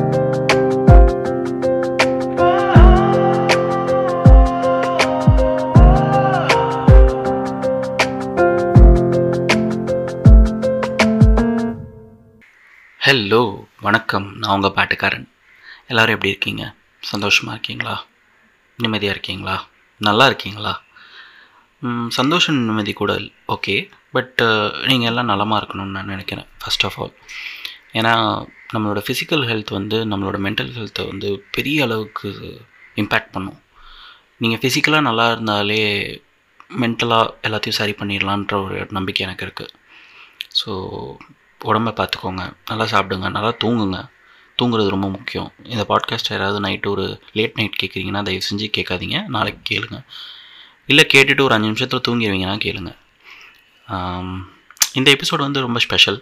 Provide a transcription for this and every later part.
Hello வணக்கம். நான் உங்கள் பாட்டுக்காரன். எல்லோரும் எப்படி இருக்கீங்க? சந்தோஷமாக இருக்கீங்களா? நிம்மதியாக இருக்கீங்களா? நல்லா இருக்கீங்களா? சந்தோஷம் நிம்மதி கூட ஓகே பட் நீங்கள் எல்லாம் நலமாக இருக்கணும்னு நான் நினைக்கிறேன் ஃபஸ்ட் ஆஃப் ஆல் ஏன்னா நம்மளோட ஃபிசிக்கல் ஹெல்த் வந்து நம்மளோட மென்டல் ஹெல்த்தை வந்து பெரிய அளவுக்கு இம்பேக்ட் பண்ணும். நீங்கள் ஃபிசிக்கலாக நல்லா இருந்தாலே மென்டலாக எல்லாத்தையும் சரி பண்ணிடலான்ற ஒரு நம்பிக்கை எனக்கு இருக்குது ஸோ உடம்ப பார்த்துக்கோங்க நல்லா சாப்பிடுங்க. நல்லா தூங்குங்க. தூங்குறது ரொம்ப முக்கியம். இந்த பாட்காஸ்ட் யாராவது நைட்டு ஒரு லேட் நைட் கேட்குறீங்கன்னா தயவு செஞ்சு கேட்காதீங்க. நாளைக்கு கேளுங்க. இல்லை கேட்டுட்டு ஒரு அஞ்சு நிமிஷத்தில் தூங்கிடுவீங்கன்னா கேளுங்க. இந்த எபிசோட் வந்து ரொம்ப ஸ்பெஷல்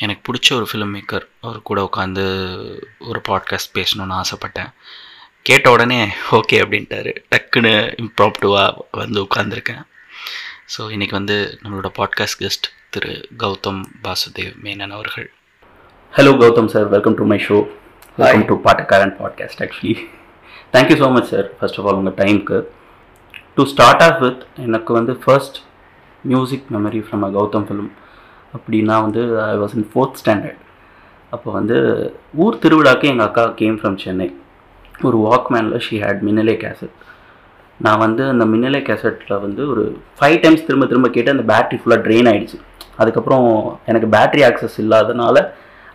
எனக்கு பிடிச்ச ஒரு ஃபிலிம் மேக்கர் அவர் கூட உட்காந்து ஒரு பாட்காஸ்ட் பேசணுன்னு ஆசைப்பட்டேன். கேட்ட உடனே ஓகே அப்படின்ட்டாரு. டக்குன்னு இம்ப்ராப்டிவாக வந்து உட்காந்துருக்கேன் ஸோ இன்றைக்கி வந்து நம்மளோட பாட்காஸ்ட் கெஸ்ட் திரு கௌதம் வாசுதேவ் மேனன் அவர்கள். Hello Gautham sir welcome to my show welcome to Paattukaaran podcast actually thank you so much sir first of all உங்கள் டைமுக்கு டு ஸ்டார்ட் ஆஃப் வித் எனக்கு வந்து first music memory from a Gautham film அப்படின்னா வந்து I was in fourth standard அப்போ வந்து ஊர் திருவிழாக்கு எங்கள் அக்கா கேம் ஃப்ரம் சென்னை ஒரு வாக்மேனில் ஷீ ஹேட் மின்னலே கேசட் நான் வந்து அந்த மின்னலே கேசட்டில் வந்து ஒரு ஃபைவ் டைம்ஸ் திரும்ப திரும்ப கேட்டு அந்த பேட்ரி ஃபுல்லாக ட்ரெயின் ஆயிடுச்சு. அதுக்கப்புறம் எனக்கு பேட்ரி ஆக்சஸ் இல்லாதனால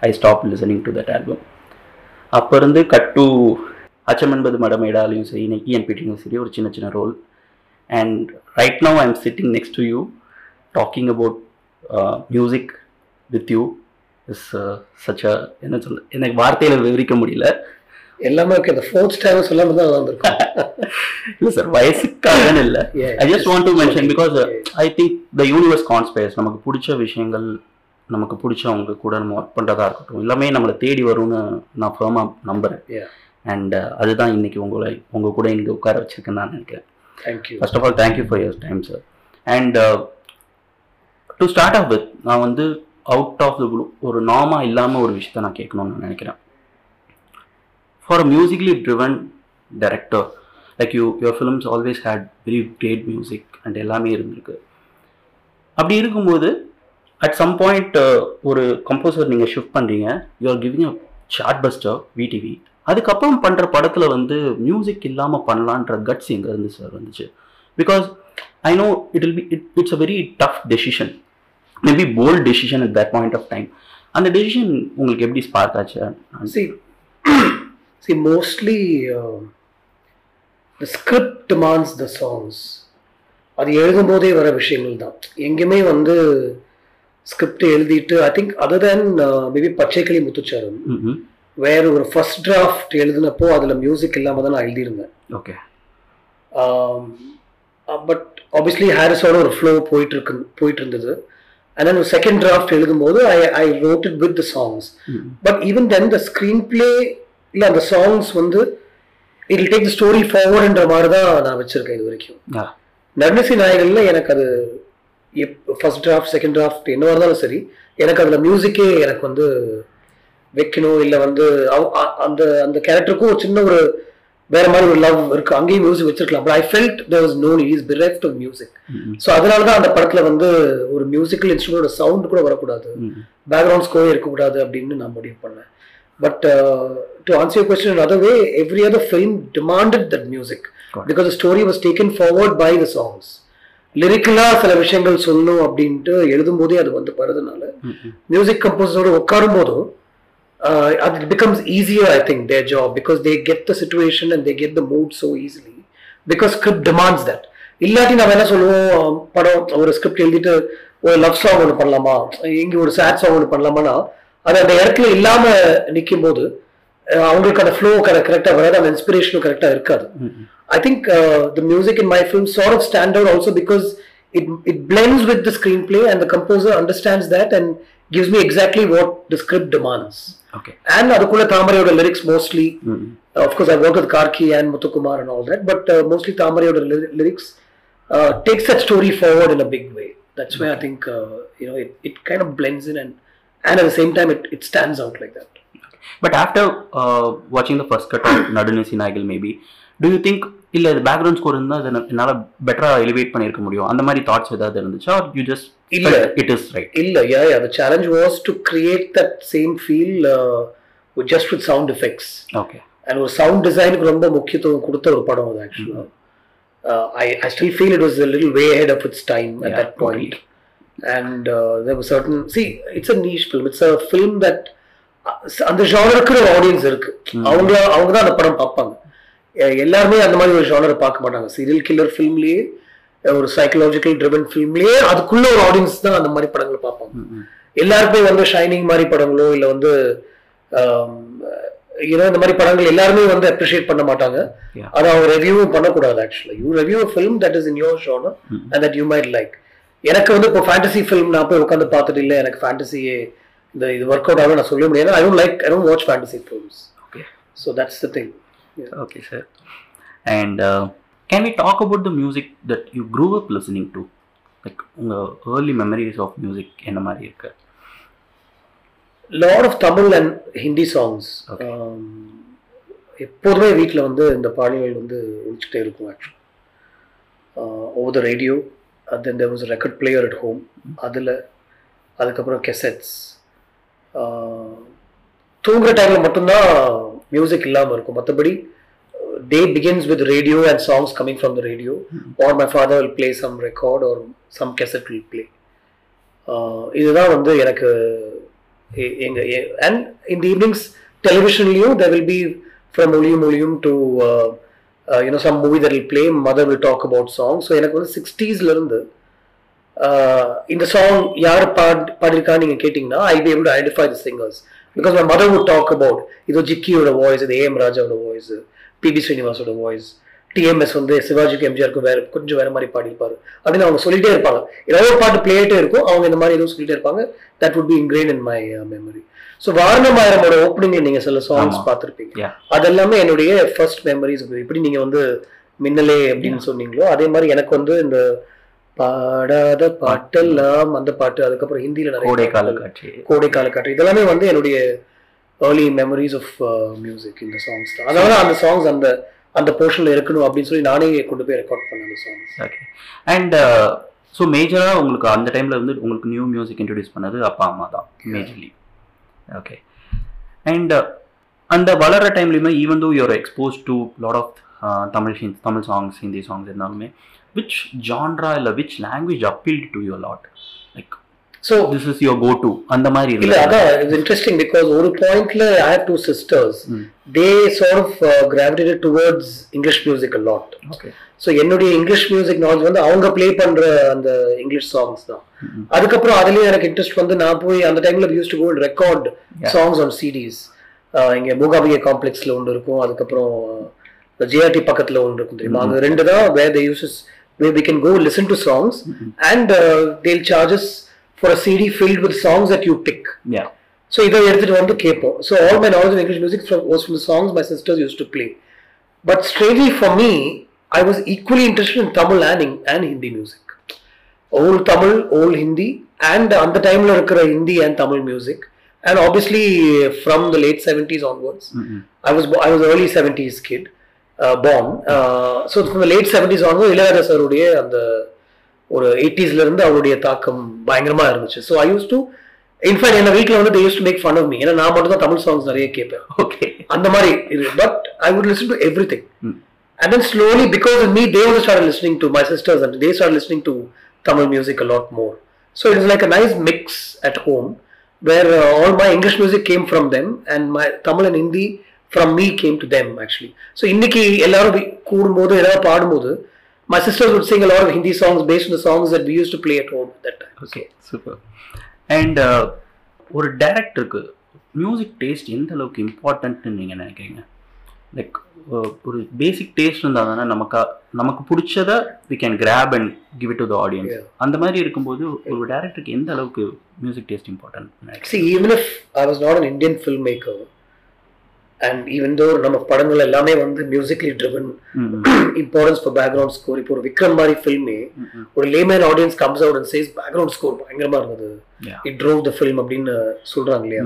I stop listening to that album அப்போ இருந்து கட் டு அச்சம் என்பது மடமேடாலையும் சரி இன்னைக்கு என் பீட்டிங்கும் சரி ஒரு சின்ன சின்ன role and right now I am sitting next to you talking about music with you is such a என்ன சொல்ல எனக்கு வார்த்தையில் விவரிக்க முடியல. எல்லாமே இருக்கு இந்த ஃபோர்த் டைம் சொல்லாம தான் வந்திருக்கும். இல்லை சார் வயசுக்காகன்னு இல்லை. I just want to mention because. I think the universe conspires நமக்கு பிடிச்ச விஷயங்கள் நமக்கு பிடிச்சவங்க கூட நம்ம ஒர்க் பண்ணுறதா இருக்கட்டும். எல்லாமே நம்மளை தேடி வரும்னு நான் ஃபர்மாக நம்புகிறேன். அண்ட் அதுதான் இன்னைக்கு உங்களை உங்கள் கூட இங்கே உட்கார வச்சிருக்கேன்னு நான் நினைக்கிறேன். Thank you first of all thank you for your time sir and to start off with நான் வந்து அவுட் ஆஃப் த ப்ளூ ஒரு நாமா இல்லாமல் ஒரு விஷயத்த நான் கேட்கணும்னு நான் நினைக்கிறேன். For a musically driven director like you your films always had very great music and எல்லாமே இருந்திருக்கு. அப்படி இருக்கும்போது அட் சம் பாயிண்ட் ஒரு கம்போசர் நீங்கள் ஷிஃப்ட் பண்ணுறீங்க you are giving a chartbuster VTV அதுக்கப்புறம் பண்ணுற படத்தில் வந்து மியூசிக் இல்லாமல் பண்ணலான்ற கட்ஸ் எங்கே இருந்து சார் வந்துச்சு? Because I know it will be it it's a very tough decision maybe bold decision at that point of time அந்த டெசிஷன் உங்களுக்கு எப்படி ஸ்பார்க் ஆச்சு? See see mostly uh, the script demands the songs. அது எழுதும் போதே வர விஷயங்கள் தான். எங்கேயுமே வந்து ஸ்கிரிப்ட் எழுதிட்டு I think other than maybe Pachaikili Muthucharam வேற ஒரு ஃபர்ஸ்ட் டிராஃப்ட் எழுதினப்போ அதில் மியூசிக் இல்லாமல் தான் நான் எழுதியிருந்தேன். ஓகே பட் ஆப்வியஸ்லி ஹாரிஸோட ஒரு ஃப்ளோ போயிட்டு இருக்கு போயிட்டு இருந்தது அண்ட் தென் செகண்ட் டிராஃப்ட் எழுதும்போது I I wrote it with the songs but even then the screen play இல்லை அந்த சாங்ஸ் வந்து இட் டேக் த ஸ்டோரி ஃபார்வர்டுன்ற மாதிரி தான் நான் வச்சிருக்கேன் இது வரைக்கும். யா நர்னசி நாயகன்ல எனக்கு அது ஃபர்ஸ்ட் டிராஃப்ட் செகண்ட் டிராஃப்ட் என்னவா இருந்தாலும் சரி எனக்கு அதில் மியூசிக்கே எனக்கு வந்து வைக்கணும் இல்லை வந்து அந்த அந்த கேரக்டருக்கும் ஒரு சின்ன ஒரு வேற மாதிரி ஒரு லவ் இருக்கு. அங்கேயும் மியூசிக் வச்சிருக்கலாம். But I felt there was no is bereft of music so அதனால தான் அந்த படத்தில் வந்து ஒரு மியூசிக்கல் இன்ஸ்ட்ருமெண்டோட சவுண்ட் கூட வரக்கூடாது. பேக்ரவுண்ட் ஸ்கோர் இருக்கக்கூடாது அப்படின்னு நான் முடிவு பண்ணேன். But to answer your question other way every other film demanded that music. Because story was taken forward by the songs லிரிக்கலாக சில விஷயங்கள் சொல்லணும் அப்படின்ட்டு எழுதும்போதே அது வந்து வருதுனால மியூசிக் கம்போசரோட உட்காரும் போதும் அது becomes easier I think their job because they get the situation and they get the mood so easily because script demands that இல்லாட்டி நம்ம என்ன சொல்லுவோம்? படம் ஒரு ஸ்கிரிப்ட் எழுதிட்டு ஒரு லவ் சாங் ஒன்று பண்ணலாமா? இங்கே ஒரு சேட் சாங் ஒன்று பண்ணலாமான்னா அது அந்த இடத்துல இல்லாம நிற்கும் போது அவங்களுக்கு அந்த ஃப்ளோ கரெக்டாக வராது அந்த இன்ஸ்பிரேஷனும் கரெக்டாக இருக்காது. I think uh, the music in my film sort of stand out also because it it blends with the screenplay and the composer understands that and gives me exactly what the script demands. Okay. And Adukula Tamarayoda lyrics mostly. Mm-hmm. Uh, of course, I work with Karki and Mutukumar and all that, but uh, mostly Tamarayoda lyrics uh, takes that story forward in a big way. That's okay. why I think uh, you know it, it kind of blends in and and at the same time it, it stands out like that. But after uh, watching the first cut of Nadunu Nagel, maybe do you think இல்லை இது background score இருந்தால் அதை என்னால் பெட்டராக elevate பண்ணியிருக்க முடியும்? அந்த மாதிரி தாட்ஸ் ஏதாவது இருந்துச்சா? யூ ஜஸ்ட் இல்ல. இட் இஸ் ரைட் இல்ல yeah yeah was to create that same feel uh, with just with sound effects. Okay and ஒரு சவுண்ட் டிசைனுக்கு ரொம்ப முக்கியத்துவம் கொடுத்த ஒரு படம் அது ஆக்சுவலாக I I still feel it was a little way ahead of its time at Yeah, that point. and uh, there was certain see it's a niche film. It's a film that uh, அந்த ஜானருக்கு ஒரு audience இருக்கு. அவங்க அவங்க தான் அந்த படம் பார்ப்பாங்க. எல்லாருமே அந்த மாதிரி ஒரு ஜானரை பார்க்க மாட்டாங்க. சீரியல் கில்லர் ஃபிலிம்லயே ஒரு சைக்கலாஜிக்கல் ட்ரிவன் ஃபிலிம்லயே அதுக்குள்ள ஒரு ஆடியன்ஸ் தான் அந்த மாதிரி படங்களை பார்ப்பாங்க. எல்லாருக்குமே வந்து ஷைனிங் மாதிரி படங்களோ இல்லை வந்து ஏன்னா இந்த மாதிரி படங்கள் எல்லாருமே வந்து அப்ரிஷியேட் பண்ண மாட்டாங்க. அதை அவங்க ரெவியூவும் பண்ணக்கூடாது actually you review film that is in your genre and that you might like எனக்கு வந்து இப்போ ஃபேண்டசி ஃபிலிம் நான் போய் உட்காந்து பார்த்துட்டு இல்லை எனக்கு ஃபேண்டசியே இந்த இது ஒர்க் அவுட் ஆகும் நான் சொல்ல முடியாது. I don't like I don't watch fantasy films okay so that's the thing okay sir and can we talk about the music that you grew up listening to like உங்கள் early memories of music என்ன மாதிரி இருக்கு? Lot of Tamil and Hindi songs Okay. எப்போதுமே வீட்டில் வந்து இந்த பாடல்கள் வந்து ஒழிச்சுட்டே இருக்கும் actually over the radio then there was record player at home அதில் அதுக்கப்புறம் கெசட்ஸ் தூங்குற டைமில் மட்டும்தான் மியூசிக் இல்லாமல் இருக்கும். மற்றபடி day begins with radio and songs coming from the radio or my father will play some record or some cassette will play இதுதான் வந்து எனக்கு எங்க and in the evenings டெலிவிஷன்லையும் there will be from Oliyum Oliyum to you know some movie that will play mother will talk about song so எனக்கு வந்து 60s ல இருந்து uh, இந்த song யார் பாட் பாடியிருக்கான்னு நீங்கள் கேட்டிங்கன்னா I be able to identify the singers because my mother would talk about இது ஜிக்கியோட வாய்ஸ் இது ஏஎம் ராஜாவோட வாய்ஸ் பிபி ஸ்ரீனிவாசோட வாய்ஸ் டிஎம்எஸ் வந்து சிவாஜிக்கு எம்ஜிஆருக்கும் வேற கொஞ்சம் வேற மாதிரி பாடியிருப்பாரு. அப்படின்னு அவங்க சொல்லிட்டே இருப்பாங்க. ஏதாவது ஒரு பாட்டு பிளேட்டே இருக்கும் அவங்க இந்த மாதிரி எதுவும் சொல்லிட்டே இருப்பாங்க. That would be ingrained in my memory so வாரணமாயிரமோட ஓப்பனிங்ல நீங்க சில சாங்ஸ். பார்த்துருப்பீங்க. அதெல்லாமே என்னுடைய ஃபர்ஸ்ட் மெமரிஸ் எப்படி நீங்க வந்து மின்னலே அப்படின்னு சொன்னீங்களோ அதே மாதிரி எனக்கு வந்து இந்த பாடாத பாட்டெல்லாம் அந்த பாட்டு அதுக்கப்புறம் ஹிந்தியில நிறைய கோடைக்கால. காட்சி கோடைக்கால காற்று இதெல்லாமே வந்து என்னுடைய ஏர்லி மெமரிஸ் ஆஃப் மியூசிக் இந்த சாங்ஸ் தான். அதனால அந்த சாங்ஸ் அந்த அந்த போர்ஷன்ல இருக்கணும் அப்படின்னு சொல்லி நானே கொண்டு போய் ரெக்கார்ட் பண்ணேன் அந்த சாங்ஸ் ஓகே அண்ட் ஸோ மேஜராக உங்களுக்கு அந்த டைமில் வந்து உங்களுக்கு நியூ மியூசிக் இன்ட்ரடியூஸ் பண்ணது அப்பா அம்மா தான் மேஜர்லி ஓகே அண்ட் அந்த வளர டைம்லையுமே even though you are expose to lot of Tamil Hindi Tamil songs Hindi songs இருந்தாலுமே விச் ஜான்ரா இல்லை which language appeal to your lot like so this is your go to அந்த மாதிரி இல்ல அதான் it's interesting because ஒரு பாயிண்ட்ல I have two sisters. They sort of gravitated towards English music lot so என்னுடைய English music knowledge வந்து அவங்க play பண்ற அந்த இங்கிலீஷ் சாங்ஸ் தான். அதுக்கப்புறம் அதுலயும் எனக்கு இன்ட்ரெஸ்ட் வந்து நான் போய் அந்த டைம்ல use to go record. Songs on CDs இங்க மூகாபிகை காம்ப்ளெக்ஸ்ல ஒன்று இருக்கும். அதுக்கப்புறம் ஜிஆர்டி பக்கத்துல ஒன்று இருக்கும் தெரியுமா? அங்க ரெண்டு தான் where the uses way we can go listen to songs and they'll charges for a CD filled with songs that you pick yeah so இதை எடுத்துட்டு வந்து கேட்போம் so all my knowledge English music was from songs my sisters use to play but straightly for me I was equally interest in Tamil and and Hindi music old Tamil old Hindi and அந்த டைம்ல இருக்கிற Hindi and Tamil music and obviously from the late seventies onwards I was bo- I was early 70s kid, uh, born. Uh, so from the late 70s onwards Ilaiyaraaja சாருடைய அந்த ஒரு 80s ல இருந்து அவருடைய தாக்கம் பயங்கரமா இருந்துச்சு so I use to in fact என்ன வீட்டில் வந்து use to make fun of me ஏன்னா நான் மட்டும் தான் தமிழ் சாங்ஸ் நிறைய கேட்பேன் ஓகே அந்த மாதிரி இது but I would listen to everything Mm. And then slowly, because of me, they also started listening to my sisters and they started listening to Tamil music a lot more. So it was like a nice mix at home where uh, all my English music came from them and my Tamil from me came to them actually. So இன்னைக்கு எல்லாரும் கூடும்போது எல்லாரும் பாடும்போது my sisters would sing a lot of Hindi songs based on the songs that we used to play at home at that time. Okay super and ஒரு டேரக்டருக்கு music taste எந்த அளவுக்கு இம்பார்ட்டன்ட்னு நீங்கள் நினைக்கிறீங்க லைக் ஒரு பேசிக் டேஸ்ட் இருந்தால் தானே நமக்கு நமக்கு பிடிச்சத we can grab and give it to the audience. அந்த மாதிரி இருக்கும்போது ஒரு டேரக்டருக்கு எந்த அளவுக்கு மியூசிக் டேஸ்ட் இம்பார்ட்டன்ட் நினைக்கிறீங்க See, even if I was not an Indian filmmaker, and even though நம்ம படங்கள் எல்லாமே வந்து musically driven importance for background score இப்போ ஒரு விக்ரம் மாதிரி ஃபில்மே ஒரு layman audience comes out and says background score பயங்கரமா இருந்தது. இட் ட்ரோவ் த ஃபில்ம் அப்படின்னு சொல்றாங்க இல்லையா?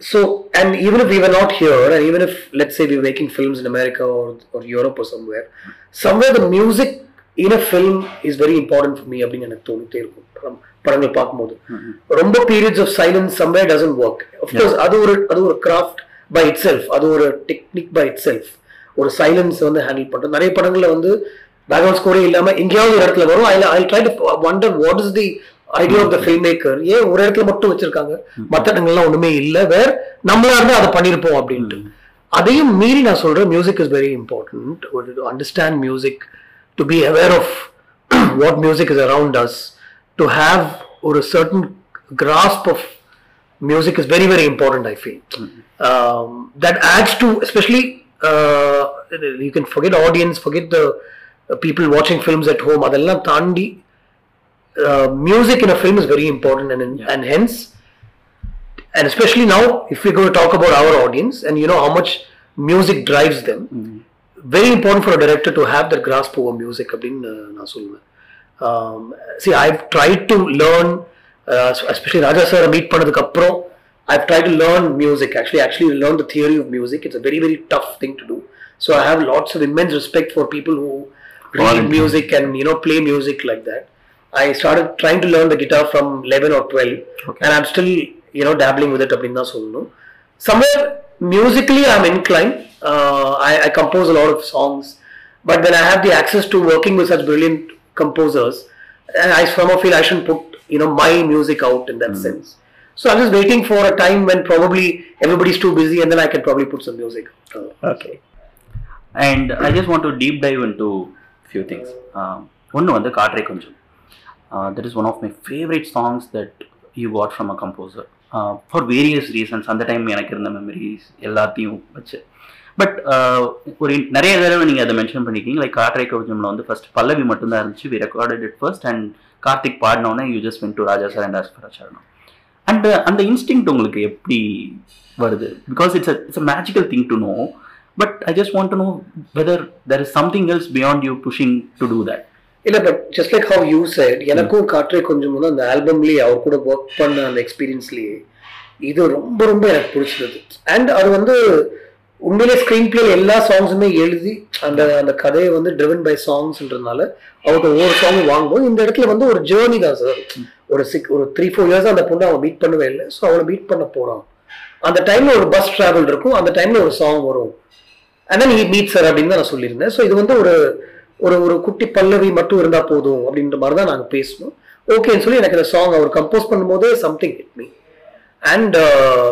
so and even if we were not here and even if let's say we were making films in america or, or europe or somewhere somewhere the music in a film is very important for me அப்படின்னு எனக்கு தோணிட்டே இருக்கும். படங்கள் பார்க்கும்போது. ரொம்ப periods of silence somewhere doesn't work of course அது ஒரு அது ஒரு கிராஃப்ட் பை இட் செல்ஃப் அது ஒரு டெக்னிக் பை இட் செல்ஃப் ஒரு சைலன்ஸ் வந்து ஹேண்டில் பண்ணுறது நிறைய படங்களில் வந்து பேக்ரவுண்ட் ஸ்கோரே இல்லாமல் எங்கேயாவது ஒரு இடத்துல வரும். I I try to wonder what is the idea of the film maker ஏன் ஒரு இடத்துல மட்டும் வச்சிருக்காங்க? மற்ற இடங்கள்லாம் ஒன்றுமே இல்லை. வேற நம்மளா இருந்தால் அதை பண்ணியிருப்போம் அப்படின்ட்டு. அதையும் மீறி நான் சொல்கிறேன் மியூசிக் இஸ் வெரி இம்பார்ட்டன்ட் ஒரு understand music to be aware of what music is around us to have ஒரு certain grasp of music is very very important i feel um, that adds to especially uh, you can forget audience forget the uh, people watching films at home அதெல்லாம் தாண்டி uh, music in a film is very important and and hence and especially now if we're going to talk about our audience and you know how much music drives them very important for a director to have that grasp over music அப்படின்னு நான் சொல்லுவேன் um, see I've tried to learn uh, especially Raja sir meet பண்ணதுக்கு அப்புறம் I've tried to learn music actually actually learn the theory of music it's a very very tough thing to do so I have lots of immense respect for people who read Volunteer. music and you know play music like that I started trying to learn the guitar from 11 or 12 Okay. and I'm still you know dabbling with it அப்படின்னு தான் சொல்லணும் somewhere musically I'm inclined uh, I, I compose a lot of songs but when I have the access to working with such brilliant composers and I somehow feel I shouldn't put you know my music out in that sense. So I'm just waiting for a time when probably everybody's too busy and then I can probably put some music out. Uh, okay and I just want to deep dive into few things ஒன்று வந்து காற்றே கொஞ்சம் that is one of my favourite songs that you what from a composer for various reasons அந்த time எனக்கு இருந்த memories எல்லாத்தையும் வச்சு. But ஒரு நிறைய தடவை நீங்கள் அதை மென்ஷன் பண்ணிருக்கீங்க. லைக் காற்றே கொஞ்சம்ல வந்து ஃபர்ஸ்ட் பல்லவி மட்டும்தான் இருந்துச்சு. We recorded it first and Karthik பாடினோடனே you just went to Raja sir and ஆஸ்பரா சரணம் அண்ட் அந்த இன்ஸ்டிங் உங்களுக்கு எப்படி வருது? Because it's it's a magical thing to know but I just want to know whether there is something else beyond you pushing to do that இல்ல but just like how you said எனக்கும் காற்றே கொஞ்சம் வந்து அந்த ஆல்பம்லயே அவர் கூட work பண்ண அந்த எக்ஸ்பீரியன்ஸ்லயே இது ரொம்ப ரொம்ப எனக்கு பிடிச்சிருது அண்ட் அது வந்து உண்மையிலே ஸ்க்ரீன் பிளே எல்லா சாங்ஸுமே எழுதி அந்த அந்த கதையை வந்து ட்ரிவன் பை சாங்ஸ்ன்றதுனால அவங்க ஒவ்வொரு சாங் வாங்கும்போது இந்த இடத்துல வந்து ஒரு ஜேர்னி தான் சார். ஒரு சிக் ஒரு த்ரீ ஃபோர் இயர்ஸ் அந்த பொண்ணு அவன் மீட் பண்ணவே இல்லை. ஸோ அவளை மீட் பண்ண போகிறான் அந்த டைம்ல ஒரு பஸ் ட்ராவல் இருக்கும். அந்த டைம்ல ஒரு சாங் வரும். And then he meet sir அப்படின்னு தான் நான் சொல்லியிருந்தேன். ஸோ இது வந்து ஒரு ஒரு ஒரு குட்டி பல்லவி மட்டும் இருந்தால் போதும் அப்படின்ற மாதிரி தான் நாங்கள் பேசணும் ஓகேன்னு சொல்லி எனக்கு இந்த சாங் அவர் கம்போஸ் பண்ணும்போது something hit me and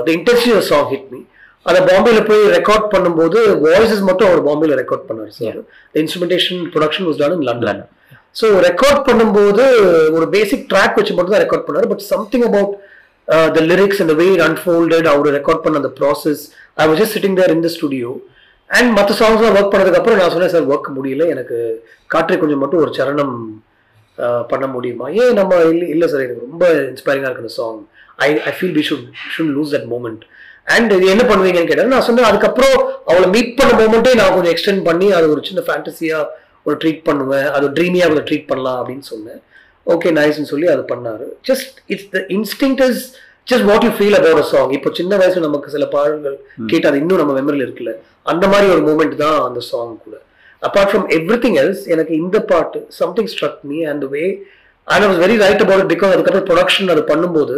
the intensive song hit me அதை பாம்பேல போய் ரெக்கார்ட் பண்ணும்போது வாய்ஸஸ் மட்டும் அவர் பாம்பேல ரெக்கார்ட் பண்ணார் sir instrumentation production was done in London so record பண்ணும்போது ஒரு பேசிக் ட்ராக் வச்சு மட்டும் தான் ரெக்கார்ட் பண்ணார் but something about the lyrics அந்த வே அன்ஃபோல்டட் அவர் ரெக்கார்ட் பண்ண அந்த process I was just sitting there இந்த ஸ்டுடியோ அண்ட் மற்ற சாங்ஸ்லாம் ஒர்க் பண்ணதுக்கு அப்புறம் நான் சொன்னேன் சார் ஒர்க் முடியல. எனக்கு காற்றை கொஞ்சம் மட்டும் ஒரு சரணம் அஹ், பண்ண முடியுமா? ஏன் நம்ம இல்லை இல்லை சார் எனக்கு ரொம்ப இன்ஸ்பைரிங்காக இருக்கு அந்த song I I feel we should should lose that moment and இது என்ன பண்ணுவீங்கன்னு கேட்டாரு நான் சொன்னேன் அதுக்கப்புறம் அவளை மீட் பண்ண மூமெண்ட்டே நான் கொஞ்சம் எக்ஸ்டெண்ட் பண்ணி அது ஒரு சின்ன ஃபேண்டசியா ஒரு ட்ரீட் பண்ணுவேன். அது ட்ரீமியாக கொஞ்சம் ட்ரீட் பண்ணலாம் அப்படின்னு சொன்னேன். ஓகே நைஸ்னு சொல்லி அது பண்ணாரு. Just it's the instinct is just what you feel about a song இப்போ சின்ன வயசுல நமக்கு சில பாடல்கள் கேட்டு அது இன்னும் நம்ம மெமரியில் இருக்குல்ல. அந்த மாதிரி ஒரு மூமெண்ட் தான் அந்த சாங் கூட. Apart from everything else எனக்கு இந்த பாட்டு something struck me and way and was very right about because அதுக்கப்புறம் ப்ரொடக்ஷன் அது பண்ணும்போது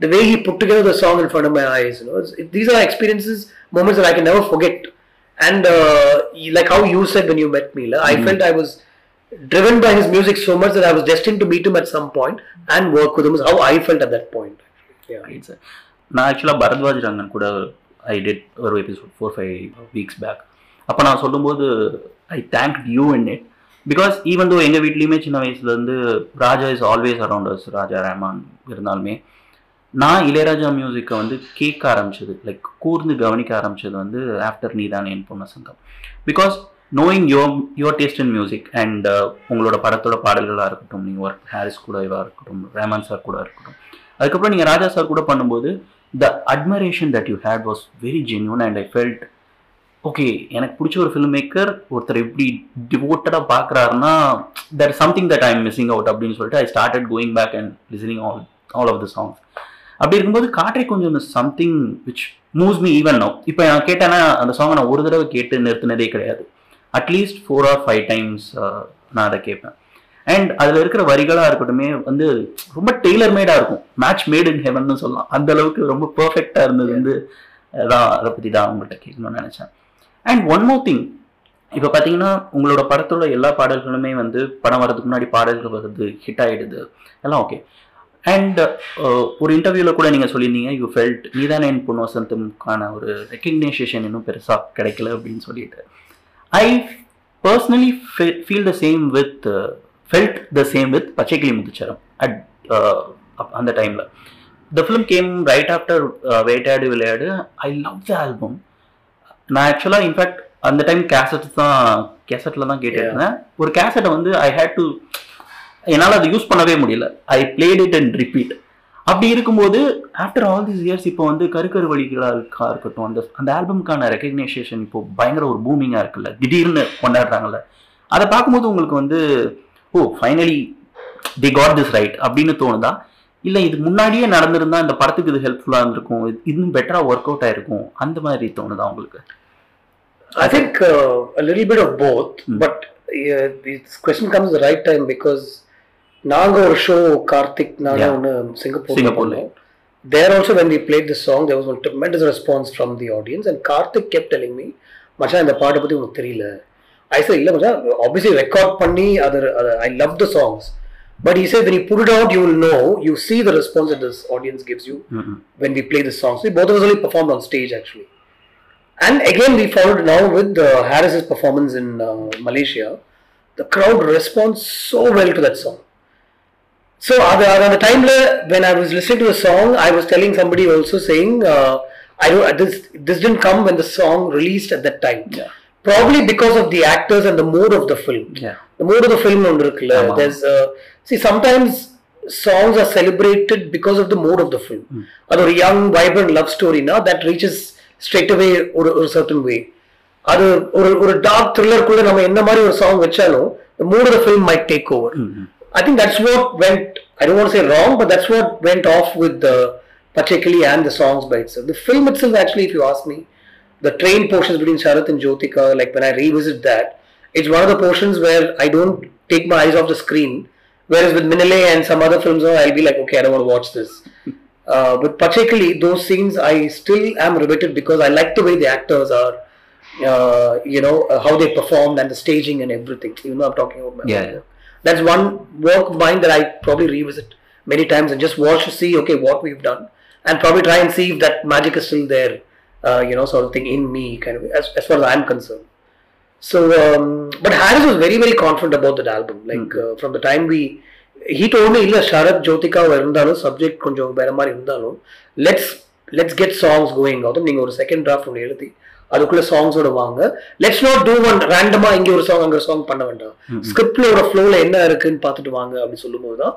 the way he put together the song in front of my eyes you know it, these are experiences moments that i can never forget and uh, like how you said when you met me like, i felt i was driven by his music so much that i was destined to meet him at some point and work with him is how i felt at that point yeah right sir நான் ஆக்சுவலாக பரத்வாஜ் ரங்கன் கூட I did ஒரு episode four five weeks back அப்போ நான் சொல்லும்போது I thank you in it because even though எங்கள் வீட்லேயுமே சின்ன வயசுலேருந்து Raja is always around us Raja Rahman இருந்தாலுமே நான் இளையராஜா மியூசிக்கை வந்து கேட்க ஆரம்பிச்சது லைக் கூர்ந்து கவனிக்க ஆரம்பிச்சது வந்து ஆஃப்டர் நீ தான் என் பொண்ணு சங்கம் because knowing your your taste in music and உங்களோட படத்தோட பாடல்களாக இருக்கட்டும் நீங்கள் ஒர்க் ஹாரிஸ் கூட இவாக இருக்கட்டும் ரேமான் சார் கூட இருக்கட்டும். அதுக்கப்புறம் நீங்கள் ராஜா சார் கூட பண்ணும்போது the admiration that you had was very genuine and I felt okay எனக்கு பிடிச்ச ஒரு ஃபில்ம் மேக்கர் ஒருத்தர் எப்படி டிவோட்டடாக பார்க்குறாருன்னா that something that I am missing out அப்படின்னு சொல்லிட்டு I started going back and listening all all of the songs அப்படி இருக்கும்போது காற்றை கொஞ்சம் something which moves me even no இப்போ நான் கேட்டேன்னா அந்த சாங்கை நான் ஒரு தடவை கேட்டு நிறுத்தினதே கிடையாது. At least four or five times நான் அதை கேட்பேன். அண்ட் அதில் இருக்கிற வரிகளாக இருக்கட்டுமே வந்து ரொம்ப டெய்லர் மேடாக இருக்கும் மேட்ச் மேட் இன் ஹெவன்னு சொல்லலாம். அந்த அளவுக்கு ரொம்ப பர்ஃபெக்டாக இருந்தது வந்து அதான் அதை பற்றி தான் உங்கள்கிட்ட கேட்கணும்னு நினச்சேன். அண்ட் ஒன் மோர் திங் இப்போ பார்த்தீங்கன்னா உங்களோட படத்தோட எல்லா பாடல்களுமே வந்து படம் வரதுக்கு முன்னாடி பாடல்கள் வருது ஹிட் ஆகிடுது எல்லாம் ஓகே அண்ட் ஒரு இன்டர்வியூவில் கூட நீங்கள் சொல்லியிருந்தீங்க யூ ஃபெல்ட் நீதானே என் பொண்ணு வசந்தம்கான ஒரு ரெக்கக்னைசேஷன் இன்னும் பெருசாக கிடைக்கல அப்படின்னு சொல்லிட்டு. I personally feel the same with felt the same with Pachaikili Muthucharam at அந்த டைமில் the film came right after Vettaiyaadu Vilaiyaadu. I love the album நான் ஆக்சுவலாக இன்ஃபேக்ட் அந்த டைம் கேசட் தான் கேசட்டில் தான் கேட்டுருந்தேன். ஒரு கேசட்டை வந்து ஐ ஹேட் டு என்னால் அதை யூஸ் பண்ணவே முடியல. I played it and repeat அப்படி இருக்கும்போது ஆஃப்டர் ஆல் தீஸ் இயர்ஸ் இப்போ வந்து கருக்கரு வழிகளாக இருக்கட்டும் அந்த அந்த ஆல்பம்க்கான ரெக்கக்னைசேஷன் இப்போ பயங்கர ஒரு பூமிங்காக இருக்குல்ல. திடீர்னு கொண்டாடுறாங்கல்ல. அதை பார்க்கும்போது உங்களுக்கு வந்து ஓ finally the got this right அப்படின்னு தோணுதா? இல்லை இது முன்னாடியே நடந்திருந்தா இந்த படத்துக்கு இது ஹெல்ப்ஃபுல்லாக இருந்திருக்கும். இன்னும் பெட்டராக ஒர்க் அவுட் ஆயிருக்கும். அந்த மாதிரி தோணுதா உங்களுக்கு? I think uh, a little bit of both, Hmm. but uh, this question comes at the right time because நாங்க ஒரு ஷோ கார்த்திக் Yeah. ஒன்று சிங்கப்பூர் சிங்கப்பூர்ல. there also when we played the song there was a tremendous response from the audience and Karthik kept telling me மச்சான் இந்த பாட்டை பத்தி உனக்கு தெரியல I said இல்ல மச்சான் obviously ரெக்கார்ட் பண்ணி அது அது- I love the songs but he said when you put it out you will know you see the response that this audience gives you ம் when we play the songs. We both of us only performed on stage actually. And again, we followed now with uh, Harris's performance in uh, Malaysia. The crowd I was listening to the song, I was telling somebody also saying, uh, I don't this this didn't come when the song released at that time. Yeah. Probably because of the actors and the mood of the film. Yeah. The mood of the film ஒன்று இருக்குல்ல uh, see sometimes songs are celebrated because of the mood of the film அது ஒரு young vibrant love story na that reaches straight away ஒரு ஒரு certain way அது ஒரு ஒரு dark த்ரில்லருக்குள்ள நம்ம என்ன மாதிரி ஒரு சாங் வச்சாலும் the mood of the film might take over I think that's what went I don't want to say wrong but that's what went off with the particularly and the songs by itself the film itself actually if you ask me the train portions between Sharath and Jyotika, like when I revisit that, it's one of the portions where I don't take my eyes off the screen. Whereas with Minale and some other films, oh, I'll be like, okay, I don't want to watch this. Uh, but particularly those scenes, I still am riveted because I like the way the actors are, uh, you know, uh, how they performed and the staging and everything. You know, I'm talking about my Yeah That's one work of mine that I probably revisit many times and just watch to see, okay, what we've done, and probably try and see if that magic is still there, uh, you know, sort of thing in me, kind of, as, as far as I'm concerned. So, um, but Harris was very, very confident about that album. Like uh, from the time we, he told me, இல்ல ஷரத் ஜோதிகா இருந்தாலும் subject கொஞ்சம் வேற மாதிரி இருந்தாலும் let's let's get songs going ஆகும் நீங்க ஒரு second draft ஒன்று எழுதி அதுக்குள்ள சாங்ஸோட வாங்க லெட்ஸ் நாட் டூ ஒன் ரேண்டமா இங்க ஒரு சாங் அங்க சாங் பண்ண வேண்டாம் ஸ்கிரிப்ட்ல ஒரு ஃப்ளோல என்ன இருக்குன்னு பார்த்துட்டு வாங்க அப்படின்னு சொல்லும்போது தான்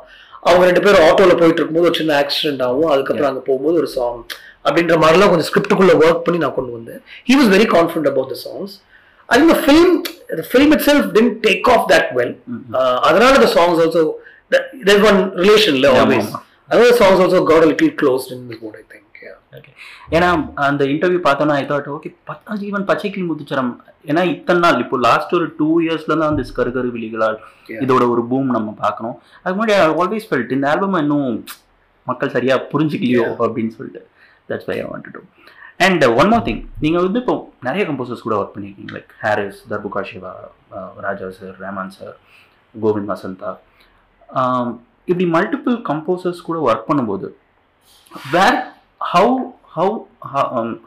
அவங்க ரெண்டு பேரும் ஆட்டோல போயிட்டு இருக்கும்போது ஒரு சின்ன ஆக்சிடென்ட் ஆகும் அதுக்கப்புறம் அங்க போகும்போது ஒரு சாங் அப்படின்ற மாதிரிலாம் கொஞ்சம் ஸ்கிரிப்டுக்குள்ள ஒர்க் பண்ணி நான் கொண்டு வந்தேன் he was very confident about the songs think the film, the film itself didn't take off that well. Uh, அதனால the songs also, the, there's one relation la, Yeah, always. ஆமா. Other songs also got a little closed in this mood, I think. Okay ஏன்னா அந்த interview பார்த்தோன்னா I thought okay பத்தாம் even Pachaikili Muthucharam. ஏன்னா இத்தனை நாள் இப்போ லாஸ்ட் ஒரு டூ இயர்ஸ்ல தான் அந்த கருகரு விழிகளால். இதோட ஒரு பூம் நம்ம பார்க்கணும். அதுக்கு முன்னாடி ஆல்வேஸ் ஃபெல்ட் இந்த ஆல்பம் இன்னும் மக்கள் சரியா புரிஞ்சுக்கலையோ. அப்படின்னு சொல்லிட்டு. That's why I want to and one more thing நீங்கள் வந்து இப்போ நிறைய கம்போசர்ஸ் கூட ஒர்க் பண்ணியிருக்கீங்க like Harris Dharbuka Siva Raja sir Rahman sir Govind Vasantha இப்படி மல்டிபிள் கம்போசர்ஸ் கூட ஒர்க் பண்ணும்போது வேர் How how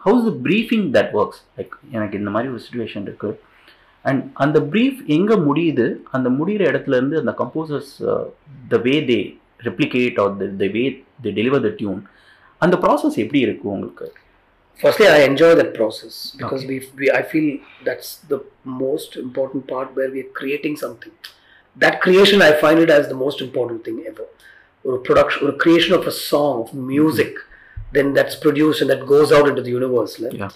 how's the briefing that works like எனக்கு இந்த மாதிரி ஒரு சுச்சுவேஷன் இருக்குது அண்ட் அந்த ப்ரீஃப் எங்கே முடியுது அந்த முடிகிற இடத்துல இருந்து அந்த composers the way they replicate or the way they deliver the tune அந்த ப்ராசஸ் எப்படி இருக்கு உங்களுக்கு Firstly, I enjoy that process because we, we, I feel that's the most important part where we are creating something. That creation, I find it as the most important thing ever. Or a production, or a creation of a song, of music, then that's produced and that goes out into the universe. like. Yeah.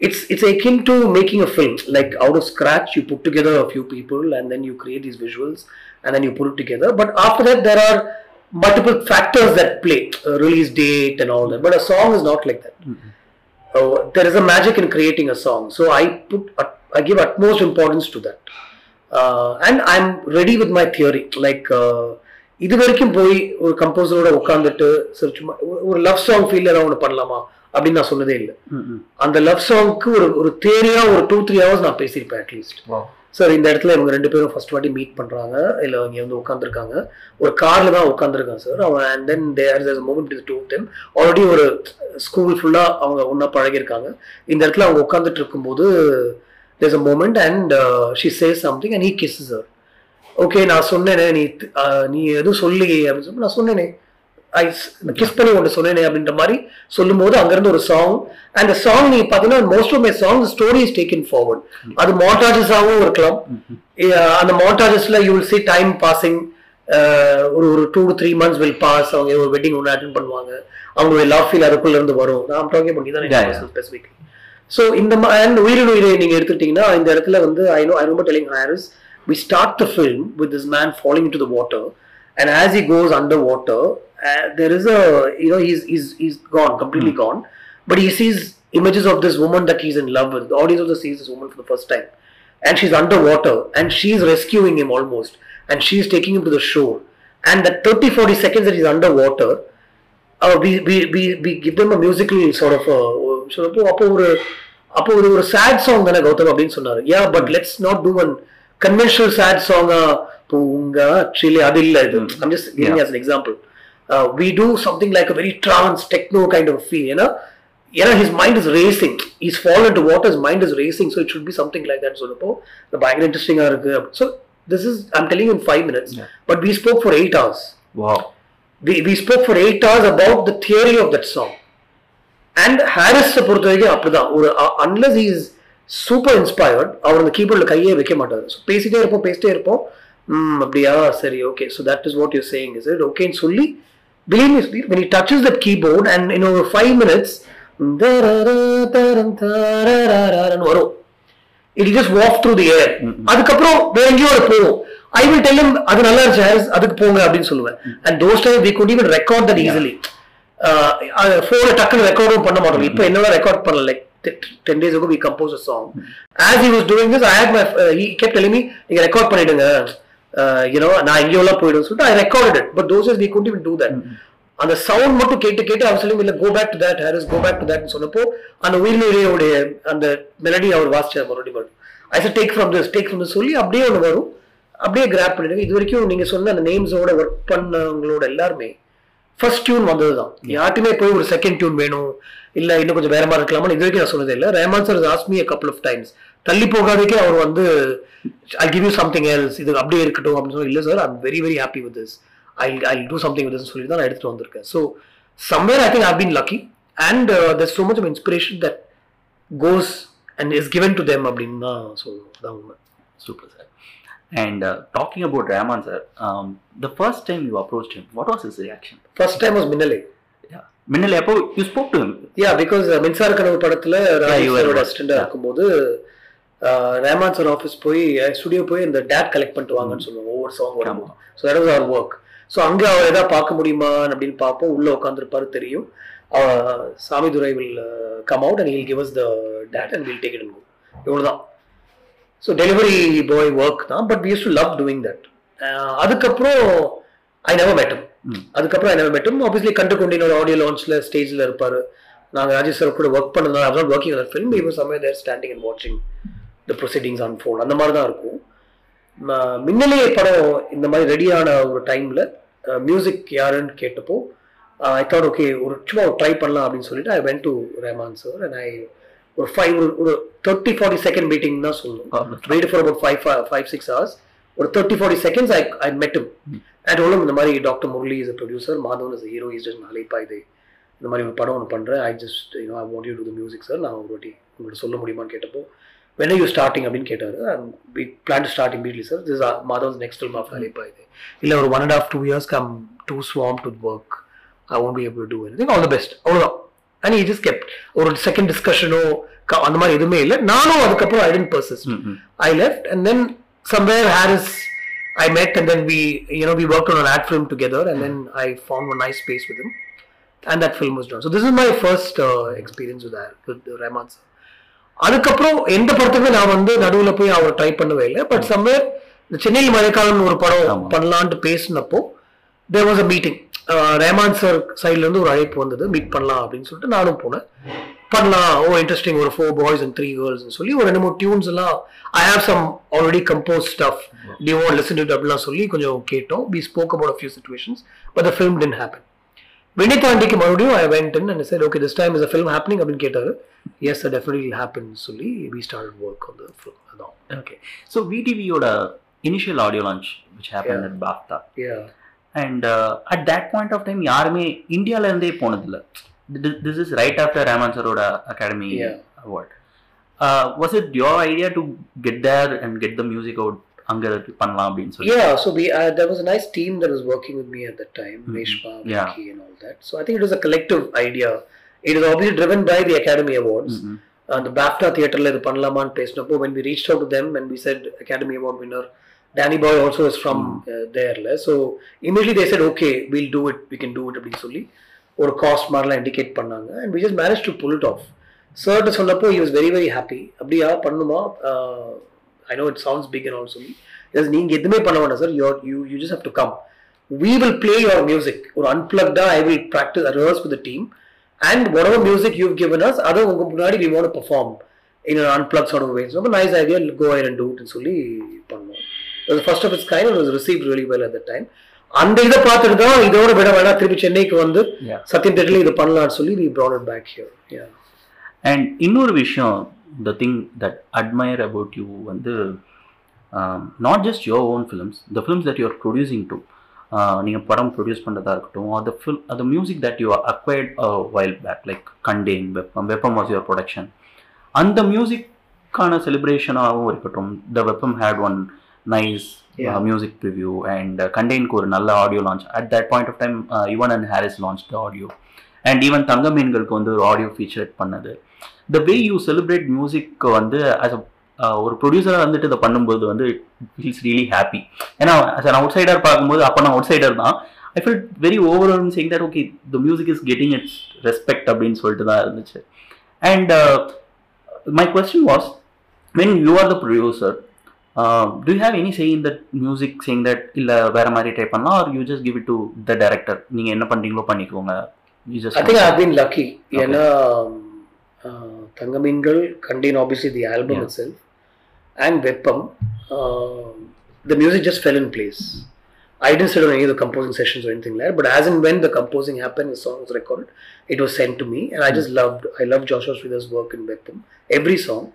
It's it's akin to making a film. Like out of scratch, you put together a few people and then you create these visuals and then you put it together. But after that, there are multiple factors that play, uh, release date and all that. But a song is not like that. Uh, there is a magic in creating a song. So I put, ut- I give utmost importance to that. Uh, and I'm ready with my theory. Like, uh, இது வரைக்கும் போய் ஒரு கம்போசரோட உட்காந்துட்டு சரி சும்மா ஒரு- love song ஃபீல்டராக ஒன்று பண்ணலாமா அப்படின்னு நான் சொன்னதே இல்லை. அந்த லவ் சாங்க்கு ஒரு ஒரு தேரியா ஒரு டூ த்ரீ ஹவர்ஸ் நான் பேசியிருப்பேன் அட்லீஸ்ட் சார் இந்த இடத்துல இவங்க ரெண்டு பேரும் ஃபர்ஸ்ட் வாட்டி மீட் பண்றாங்க இல்ல இங்க வந்து உட்காந்துருக்காங்க ஒரு கார்ல தான் உட்காந்துருக்காங்க சார் அவன் and then there is moment with two them already ஒரு ஸ்கூல் ஃபுல்லா அவங்க ஒன்றா பழகிருக்காங்க இந்த இடத்துல அவங்க உட்காந்துட்டு இருக்கும்போது there's a moment and she says something and he kiss sir okay நான் சொன்னேனே நீ நீ எதுவும் சொல்லி அப்படின்னு சொல்லி நான் சொன்னேனே. ஐ கிஸ் பண்ணி ஒன்று சொன்னேனே அப்படின்ற மாதிரி சொல்லும்போது அங்கிருந்து ஒரு சாங் அந்த சாங் நீங்க பாத்தீங்கன்னா most of my song story is taken forward அது மாண்டாஜஸாகவும் இருக்கலாம். அந்த மாண்டாஜஸ்ல you will see time passing ஒரு ஒரு two three months will pass அவங்க ஒரு வெட்டிங் ஒன்று அட்டன் பண்ணுவாங்க. அவங்களுடைய லவ் ஃபீல் அதுக்குள்ள இருந்து வரும். நான் டாக்கிங் பண்ணி. தான் ஸ்பெசிஃபிக் ஸோ இந்த அண்ட் உயிரின் உயிரை நீங்க எடுத்துட்டீங்கன்னா இந்த இடத்துல வந்து ஐ நோ ஐ ரொம்ப telling Harris we start the film with this man falling into the water and as he goes underwater uh, there is a you know he's he's he's gone completely gone but he sees images of this woman that he's in love with the audience also sees this woman for the first time and she's underwater and she's rescuing him almost and she's taking him to the shore and that 30 40 seconds that he's underwater uh, we, we, we, we give them a musical sort of uh, so அப்போ அப்போ ஒரு அப்போ ஒரு ஒரு chat song தானே கௌதம் அப்படின்னு சொன்னாரு yeah but let's not do one conventional chat சாங்கா பூங்கா ஆக்சுவலி அது இல்ல இது I'm just giving as an example uh, we do something like a very trance techno kind of feel you know ஏன்னா his mind is racing he's fallen into water his mind is racing so it should be something like that சொல்லப்போ பயங்கர இன்ட்ரெஸ்டிங்கா இருக்கு so this is i'm telling you in five minutes Yeah. but we spoke for eight hours வா we, we spoke for eight hours about the theory of that song and ஹாரிஸை பொறுத்த வரைக்கும் அப்படிதான் ஒரு unless is super inspired அவர் அந்த கீபோர்டில் கையே வைக்க மாட்டார். ஸோ பேசிட்டே இருப்போம் பேசிட்டே இருப்போம். ம் அப்படியா? சரி okay so that is what you saying is it ஓகேன்னு சொல்லி believe is when he touches that keyboard and in over five minutes வரும் it just walk through the air அதுக்கப்புறம் வேற எங்கேயோ ஒரு போகும் ஐ வில் டெல்லும் அது நல்லா இருந்துச்சு அதுக்கு போங்க அப்படின்னு சொல்லுவேன் and those time we could even record that easily ஃபோனை டக்குன்னு ரெக்கார்டும் பண்ண மாட்டோம் இப்போ என்னோட ரெக்கார்ட் பண்ணல like ten days we compose a song as he was doing this I had my he kept telling me நீங்க ரெக்கார்ட் பண்ணிடுங்க. யூனோ நான் எங்கேயோலாம் போயிடும் சொல்லிட்டு I recorded it but those we could even do that அந்த sound மட்டும் கேட்டு கேட்டு அவர் சொல்லி இல்ல go back to that Harris go back to that சொன்னப்போ அந்த உயிர்நீரையோடைய அந்த மெலடி அவர் வாசிச்சார் மறுபடியும் மறுபடியும் I sir take from this take from this சொல்லி அப்படியே ஒன்று வரும். அப்படியே கிராப் பண்ணிடுங்க. இது வரைக்கும் நீங்க சொன்ன அந்த நேம்ஸோட ஒர்க் பண்ணவங்களோட எல்லாருமே ஃபர்ஸ்ட் டியூன் வந்தது தான் யார்ட்டுமே போய் ஒரு செகண்ட் டியூன் வேணும். இல்ல இன்னும் கொஞ்சம் வேற மாதிரி இருக்கலாமா இது வரைக்கும் நான் சொன்னதே இல்லை. Rahman sir ask me a couple of times தள்ளி போகாதே அவர் வந்து I give you something else இது அப்படியே இருக்கட்டும் அப்படின்னு சொல்லி இல்லை sir I'm very very happy with this I I do something with சொல்லி தான் நான் எடுத்துட்டு வந்திருக்கேன். So somewhere I think I been lucky and there so much of inspiration that goes and is given to them அப்படின்னு தான் சொல்லணும் அதான் உண்மை. Super sir and talking about Rahman sir the first time you approach him what was is reaction first time was Minnale Minnal எப்போ you spoke to yeah because Minsara Kanavu படத்துல ராஜேஸ்வரோட. அசிஸ்டண்டா. இருக்கும்போது ரேமான் சார் ஆஃபீஸ் போய் studio போய் இந்த date collect பண்ணிட்டு வாங்கன்னு சொல்லுவாங்க ஒவ்வொரு சாங் வரும்போது. ஸோ தட் வாஸ் அவர் ஒர்க் ஸோ அங்கே அவர் எதாவது பார்க்க முடியுமா அப்படின்னு பார்ப்போம். உள்ள உட்காந்துருப்பாரு தெரியும். Samidurai will come out and he'll give us the date and will take it இவ்வளோதான் ஸோ டெலிவரி பாய் ஒர்க் தான் but we use to love doing that அதுக்கப்புறம் ஐ நெவர் மெட்டம் ம். அதுக்கப்புறம் நெவர் மெட்டம் ஆப்வியஸ்லி கண்டு கொண்டினோட ஆடியோ லான்ச்ல ஸ்டேஜில் இருப்பாரு. நாங்கள் ராஜேஷ் சார் கூட ஒர்க் பண்ணதுனால அதான் ஒர்க்கிங் அந்த ஃபிலிம் இவர் சமயம் தேர் ஸ்டாண்டிங் அண்ட் வாட்சிங் த ப்ரொசீடிங்ஸ் ஆன் ஃபோன் அந்த மாதிரி தான் இருக்கும். மின்னலே படம் இந்த மாதிரி ரெடியான ஒரு டைம்ல மியூசிக் யாருன்னு கேட்டப்போ ஐ தாட் ஓகே ஒரு சும்மா ட்ரை பண்ணலாம் அப்படின்னு சொல்லிட்டு I went to Rahman sir and I ஒரு ஃபைவ் ஒரு ஒரு தேர்ட்டி ஃபார்ட்டி செகண்ட் மீட்டிங் தான் சொல்லணும் wait for about five five six hours ஒரு thirty forty seconds I I மெட்டும் and ஓலும் இந்த மாதிரி doctor Murali is producer Madhavan is hero is just இது. இந்த மாதிரி ஒரு படம் ஒன்று பண்ணுறேன் I just you know I want you to the music sir நான் ஒரு வாட்டி உங்கள்கிட்ட சொல்ல முடியுமான்னு கேட்டப்போ when are you starting அப்படின்னு கேட்டாரு. Start immediately sir. This is our madhav's next film of அலைப்பா இது. இல்லை ஒரு one and of two years come to swam to work I won't be able to anything. All the best அவ்வளோதான் and he just kept ஒரு second டிஸ்கஷனோ அந்த மாதிரி எதுவுமே இல்லை. நானும் அதுக்கப்புறம் I didn't pursues I left and then somewhere Harris I met and then we, you know, we worked on an ad film together and then I found a nice space with him and that film was done. So this is my first uh, experience with that, with Rahman sir. அதுக்கப்புறம் எந்த படத்துக்குமே நான் வந்து நடுவில் போய் அவர் try பண்ணவே இல்லை but somewhere இந்த சென்னையில் மழைக்காலம்னு ஒரு படம். பண்ணலான்ட்டு பேசினப்போ there was a meeting Rahman sir சைட்ல இருந்து ஒரு அழைப்பு வந்தது மீட் பண்ணலாம் அப்படின்னு சொல்லிட்டு நானும் போனேன் பண்ணலாம். ஓ இன்ட்ரெஸ்டிங் ஒரு four boys and three girls சொல்லி ஒரு ரெண்டு மூணு டியூன்ஸ் எல்லாம் I have some already compose stuff do listen to அப்படிலாம் சொல்லி கொஞ்சம் கேட்டோம். We spoke about few situations but the film didn't happen வினிதாண்டிக்கு மறுபடியும் I went in and sir okay this time is a film happening அப்படின்னு கேட்டாரு. Yes sir definitely happen சொல்லி we start work on the film அதான். Okay so விடிவியோட initial audio launch which happen Yeah. At பாக்தா and at that point of time யாருமே இந்தியால இருந்தே போனதில்ல. this is right after Raman Saroda Academy yeah. Award. Uh, was it your idea to get there and get the music out? Yeah, so we uh, there was a nice team that was working with me at that time, mm-hmm. Yeah. And all that. So I think it was a collective idea. It is obviously driven by the Academy Awards. Mm-hmm. Uh, the BAFTA theatre, like the Panlaman Pesnapo, oh, when we reached out to them and we said Academy Award winner, Danny Boy also is from mm-hmm. uh, there. So immediately they said, okay, we'll do it, we can do it absolutely." ஒரு cost மாதிரிலாம் indicate பண்ணாங்க and we just marriage to pull it off சர்ட்ட சொன்னப்போ you was very very happy அப்படியா பண்ணுமா I know it sounds big and also yes நீங்கள் எதுவுமே பண்ண வேண்டாம் sir you you you just have to come we will play your music ஒரு அன்பிளக்டாக I will practice rehearse with team and one music you given us அதை உங்கள் முன்னாடி we want perform இன்னொரு அன்பிளக்ஸோட வேஸ் ரொம்ப nice idea go ahead and டூட்னு சொல்லி பண்ணோம் first of it's kind receive really well at the time அந்த இதை பார்த்துட்டு தான் இதோட விட வேணாம் திருப்பி சென்னைக்கு வந்து. சத்யம் தேட்டர்ல இது பண்ணலாம்னு சொல்லி brought it back here. Yeah. And இன்னொரு விஷயம் the thing that admire about you வந்து not just your own films the films that you're producing to நீங்கள் படம் ப்ரொடியூஸ் பண்ணுறதா இருக்கட்டும் அது ஃபில் அது music that you acquired while back like Kanden Veppam Veppam was your production அந்த மியூசிக்கான செலிப்ரேஷனாகவும் இருக்கட்டும் the Veppam had one nice Yeah. Music review and கண்டெய்னுக்கு ஒரு நல்ல audio launch at that point of time Yuvan and Harris launch the audio and even தங்க மீன்களுக்கு வந்து ஒரு audio feature பண்ணது. The way you celebrate music வந்து as a ஒரு ப்ரொடியூசராக வந்துட்டு இதை பண்ணும்போது வந்து ஃபீல்ஸ் ரியலி ஹாப்பி ஏன்னா as an அவுட் சைடர் பார்க்கும்போது அப்போ நான் அவுட் சைடர் தான். I feel very over சேங் that okay the music is getting it's respect அப்படின்னு சொல்லிட்டு தான் இருந்துச்சு. And my question was when you are the producer Do you have any say in that music change that இல்லை வேற மாதிரி try பண்ணலாம் or you just give it to the director நீங்கள் என்ன பண்ணுறீங்களோ பண்ணிக்கோங்க you I think just I've been lucky. ஏன்னா தங்கமீன்கள் contain obviously the album Yeah. itself and Veppam. Uh, the music just fell in place. I didn't sit on any of the composing sessions or anything like that, but as and when the composing happened, the song was recorded, it was sent to me, and I just loved. I loved Joshua Sridhar's work in Veppam, every song,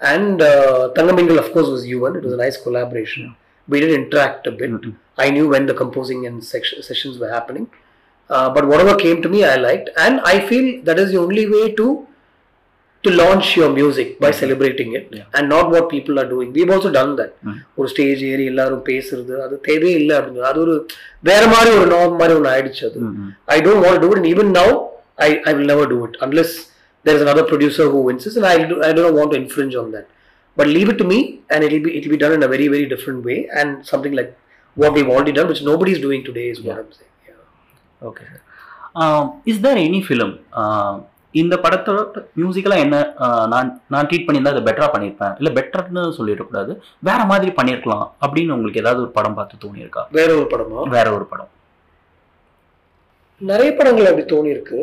and uh, Tangamingal of course was Yuvan. It was a nice collaboration. We did interact a bit. I knew when the composing and section, sessions were happening. Uh, but whatever came to me, I liked, and I feel that is the only way to to launch your music by celebrating it, Yeah. and not what people are doing. We've also done that. Mm. ஒரு stage ஏறி எல்லாரும் பேசுறது அது தேவையே இல்லை அப்படின்னு அது ஒரு வேற மாதிரி ஒரு நார்ம் மாதிரி ஒன்று ஆயிடுச்சு அது I don't want to do it, and even now, I, I will never do it unless there is another producer who insists, and I do, I don't want to infringe on that. But leave it to me, and it'll be it'll be done in a very very different way, and something like what we've already done, which nobody is doing today, is what Yeah. I'm saying. Yeah. Okay sir is there any film இந்த படத்தோட மியூசிக்கெல்லாம் என்ன uh, நான் நான் treat பண்ணியிருந்தா அதை பெட்டராக பண்ணியிருப்பேன் இல்லை பெட்டர்னு சொல்லிடக்கூடாது வேற மாதிரி பண்ணியிருக்கலாம் அப்படின்னு உங்களுக்கு ஏதாவது ஒரு படம் பார்த்து தோணியிருக்கா வேற ஒரு படமா வேற ஒரு படம் நிறைய படங்கள் அப்படி தோணியிருக்கு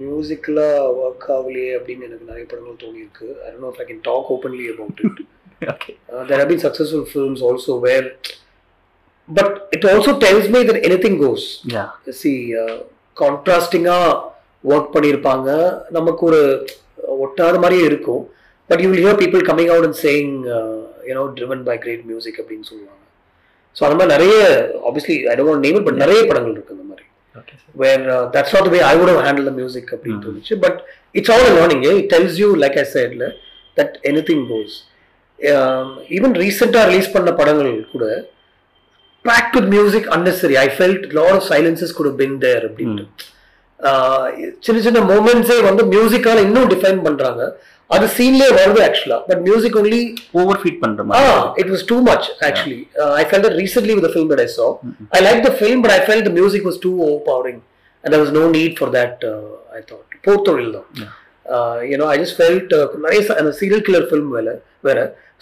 மியூசிக்கில் ஒர்க் ஆகலையே அப்படின்னு எனக்கு நிறைய படங்கள் தோணியிருக்கு. I know if I can talk openly about it have been successful films also where, but it also tells me that anything goes. Yeah See, uh, கான்ட்ராஸ்டிங்காக ஒர்க் பண்ணியிருப்பாங்க. நமக்கு ஒரு ஒட்டாத மாதிரியே இருக்கும். But you will hear people coming out and saying you know driven by great music அப்படின்னு சொல்லுவாங்க. So அந்த மாதிரி நிறைய obviously I don't name but நிறைய படங்கள் இருக்கு uh, not the way I would have handled the music அப்படின்னு Mhm. தோணுச்சு. But it's all learning it tells you like I saidல that any thing goes even ரீசெண்டாக release பண்ண படங்கள் கூட packed with music unnecessary. I felt lot of silences கூட been தேர் அப்படின்ட்டு. ஆஹ் சின்ன சின்ன மூமெண்ட்ஸே வந்து மியூசிக்கால இன்னும் டிஃபைன் பண்றாங்க. அது சீன்லயே வருது ஆக்சுவலா but music only overfeed பண்ற மாதிரி. Ah, it was too much actually. Uh, I felt that recently with the film that I saw. I liked the film, but I felt the music was too overpowering, and there was no need for that. Uh, I thought. போத்தொழில் தான் you know ஐ just felt நிறைய ச- அந்த serial killer film வேற வேற.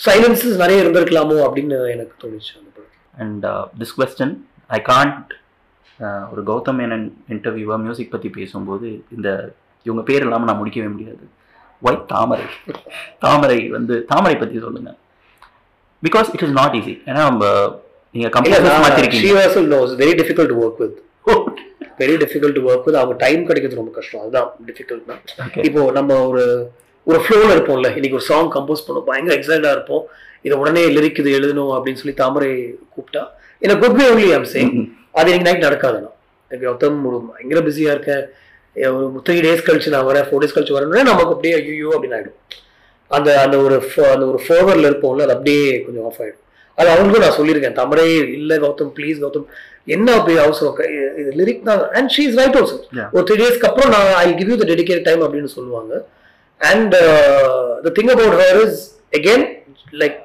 Silencers நிறைய இருந்திருக்கலாமோ அப்படின்னு எனக்கு தோணுச்சு அந்த படம். And this question I can't ஒரு கௌதம் மேனன் இன்டர்வியூவாக மியூசிக் பற்றி பேசும்போது இந்த இவங்க பேர் இல்லாமல் நான் முடிக்கவே முடியாது. ஒய் தாமரை? தாமரை வந்து தாமரை பற்றி சொல்லுங்க. Because it is not easy ஏன்னா நம்ம நீங்கள் computer மாற்றிருக்கீங்க very difficult work with very difficult work with அவங்க டைம் கிடைக்கிறது ரொம்ப கஷ்டம். அதுதான் டிஃபிகல்ட்னா Okay. இப்போ நம்ம ஒரு ஒரு ஃப்ளோவில் இருப்போம்ல. இன்னைக்கு ஒரு சாங் கம்போஸ் பண்ணோம் பயங்கர எக்ஸைட்டா இருப்போம். இதை உடனே லிரிக் இது எழுதணும் அப்படின்னு சொல்லி தாமரை கூப்பிட்டா எனக்கு could be only I'm saying அது இன்னைக்கு நைட் நடக்காதுண்ணா. எனக்கு கௌதம் ஒரு பயங்கர பிஸியா இருக்கேன். ஒரு த்ரீ டேஸ் கழிச்சு நான் வரேன் ஃபோர் டேஸ் கழிச்சு வரேன்னா நமக்கு அப்படியே ஐயோ அப்படின்னு ஆயிடும் அந்த அந்த ஒரு அந்த ஒரு ஃபோவரில் இருப்போம்ல அது அப்படியே கொஞ்சம் ஆஃப் ஆயிடும். அது அவங்களுக்கும் நான் சொல்லியிருக்கேன் தமிழே இல்லை கௌதம் ப்ளீஸ் கௌதம் என்ன அப்படி அவசரம்? இது- லிரிக் தான். And she is right also. ஒரு த்ரீ டேஸ்க்கு அப்புறம் நான் I give you the dedicate time அப்படின்னு சொல்லுவாங்க. And the thing about her is again like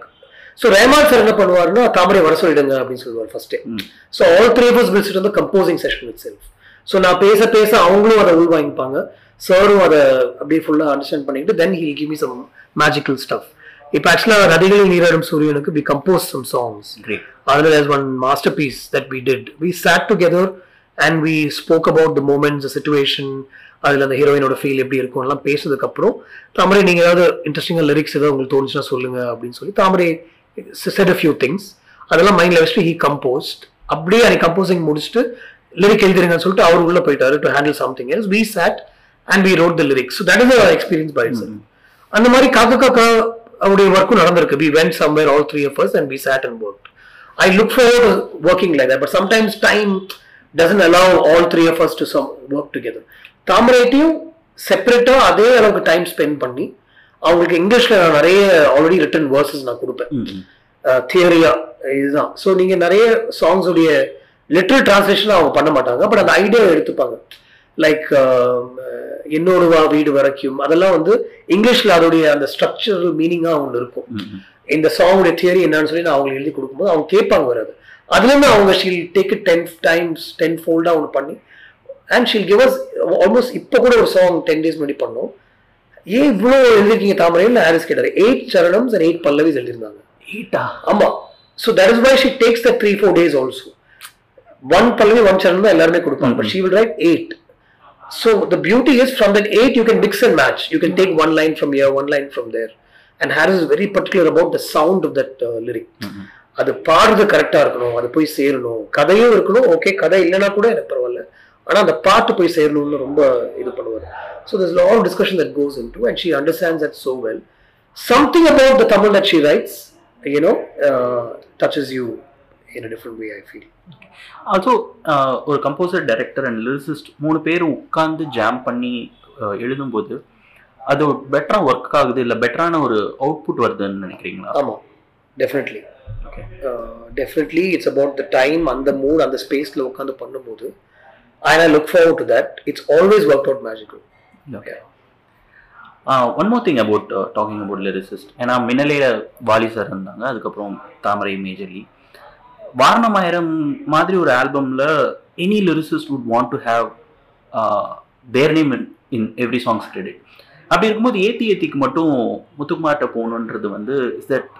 so Rahman sir என்ன பண்ணுவாருன்னா தாமரை வர சொல்லிடுங்க அப்படின்னு சொல்லுவார் first so all three of sit வந்து composing session with self so நான் பேச பேச அவங்களும் அதை உள் வாங்கிப்பாங்க சாரும் அதை அப்படியே ஃபுல்லாக அண்டர்ஸ்டாண்ட் பண்ணிட்டு then he'll give me some magical stuff இப்போ ஆக்சுவலாக நதிகளில் நீராடும் சூரியனுக்கு we compose some songs as one masterpiece that we did. We sat together and we spoke about the moments, the situation, அதில் அந்த ஹீரோயினோட ஃபீல் எப்படி இருக்கும் எல்லாம் பேசுனதுக்கு அப்புறம் தாமரை நீங்கள் ஏதாவது இன்ட்ரெஸ்டிங்காக லிரிக்ஸ் ஏதாவது உங்களுக்கு தோணுச்சுன்னா சொல்லுங்க அப்படின்னு சொல்லி Thamarai set a few things அதெல்லாம் மைண்டில் வச்சுட்டு ஹீ கம்போஸ்ட் அப்படியே அன்னைக்கு கம்போசிங் முடிச்சுட்டு லிரிக் எழுதிருங்கன்னு சொல்லிட்டு அவர் உள்ள போயிட்டாரு to handle something else we sat and we wrote the lyrics so that is experience by it's அந்த மாதிரி காக்கா காக்கா அவருடைய ஒர்க்கும் நடந்திருக்கு. We went somewhere all three of us and we sat and work I look forward to working like that, but sometimes time doesn't allow all three of us to some work together. தாமரைட்டையும் செப்பரேட்டா அதே அளவுக்கு time spend பண்ணி அவங்களுக்கு இங்கிலீஷ்ல நான் நிறைய already return versus நான் கொடுப்பேன். தியரியா இதுதான். ஸோ நீங்க நிறைய சாங்ஸ் உடைய லிட்டரல் டிரான்ஸ்லேஷன் அவங்க பண்ண மாட்டாங்க. பட் அந்த ஐடியா எடுத்துப்பாங்க. லைக் என்னோடு வா வீடு வரைக்கும். அதெல்லாம் வந்து இங்கிலீஷ்ல அதோடைய அந்த ஸ்ட்ரக்சரல் மீனிங்கா ஒன்று இருக்கும். இந்த சாங்குடைய தியரி என்னன்னு சொல்லி நான் அவங்களுக்கு எழுதி கொடுக்கும்போது அவங்க கேட்பாங்க வராது அதுலேருந்து அவங்க she'll take it ten times ten ஃபோல்டாக ஒன்று பண்ணி and she'll give us almost இப்போ கூட ஒரு சாங் டென் டேஸ் முன்னாடி பண்ணோம். ஏன் இவ்வளோ எழுதிருக்கீங்க தாமரையில் ஹாரிஸ் கேட்டார். எயிட் சரணம்ஸ் அண்ட் எயிட் பல்லவிஸ் எழுதியிருந்தாங்க. ஈட்டா ஆமா. So that is why she takes the three four days also one Pallavi one சரணம் தான் எல்லாருமே கொடுப்பாங்க. But she will write eight so the beauty is from that eight you can mix and match you can take one line from here one line from there and her is very particular about the sound of that lyric அது பாடுறது கரெக்டாக இருக்கணும் அது போய் சேரணும். கதையும் இருக்கணும் okay கதை இல்லைன்னா கூட எனக்கு பரவாயில்ல. ஆனால் அந்த பாட்டு போய் சேரணும்னு ரொம்ப இது பண்ணுவார். So this lot discussion that goes into and she understands that so well something about the Tamil that she writes you know touches you in different way I feel also ஒரு கம்போசர் டைரக்டர் அண்ட் லிரிசிஸ்ட் மூணு பேர் உட்காந்து jam பண்ணி uh, எழுதும்போது அது பெட்டராக work ஆகுது இல்லை பெட்டரான ஒரு அவுட்புட் வருதுன்னு நினைக்கிறீங்களா? ஆமாம் definitely definitely it's about the time அந்த மூட் அந்த ஸ்பேஸில் உட்காந்து பண்ணும்போது I look forward to that it's always work out magical okay one more thing about talking about lyricist ஏன்னா மின்னலையில வாலி சார் இருந்தாங்க அதுக்கப்புறம் தாமரை மேஜர்லி வாரணமாயிரம் மாதிரி ஒரு ஆல்பம்ல any lyricist would want to have their name in every songs credit அப்படி இருக்கும்போது ஏத்தி ஏத்திக்கு மட்டும் முத்துக்குமார்ட்ட போகணுன்றது வந்து is that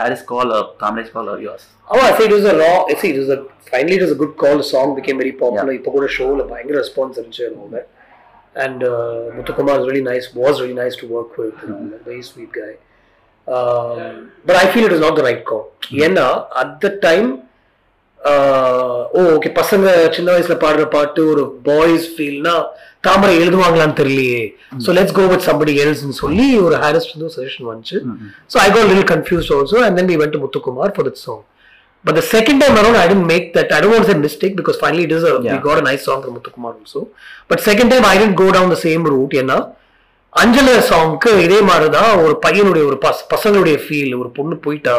Harris call Thamarai's call or yours Oh, it was a raw. I see it was a finally it was a good call. The song became very popular. இப்போ கூட ஷோவில் பயங்கர ரெஸ்பான்ஸ் இருந்துச்சு uh, really nice. Was really nice to work with. And all that. Very sweet guy. Um, but I feel it was not the right call. ஏன்னா at the time oh okay பசங்க சின்ன வயசுல பாடுற பாட்டு ஒரு boys ஃபீல்னா Thamarai எழுதுவாங்களான்னு தெரியலையே so let's go with somebody எல்ஸ்னு சொல்லி ஒரு ஹாரிஸ் வந்து சஜஷன் வந்துச்சு then we went to Muthukumar for that song. But the second time around, I didn't make that. I don't want to say mistake because finally it is a we Yeah. got a nice song from Muthukumar also. But second time I didn't go down the same route. ஏன்னா அஞ்சல சாங்க்கு இதே மாதிரி தான் ஒரு பையனுடைய ஒரு bus பசங்களுடைய feel ஒரு பொண்ணு போயிட்டா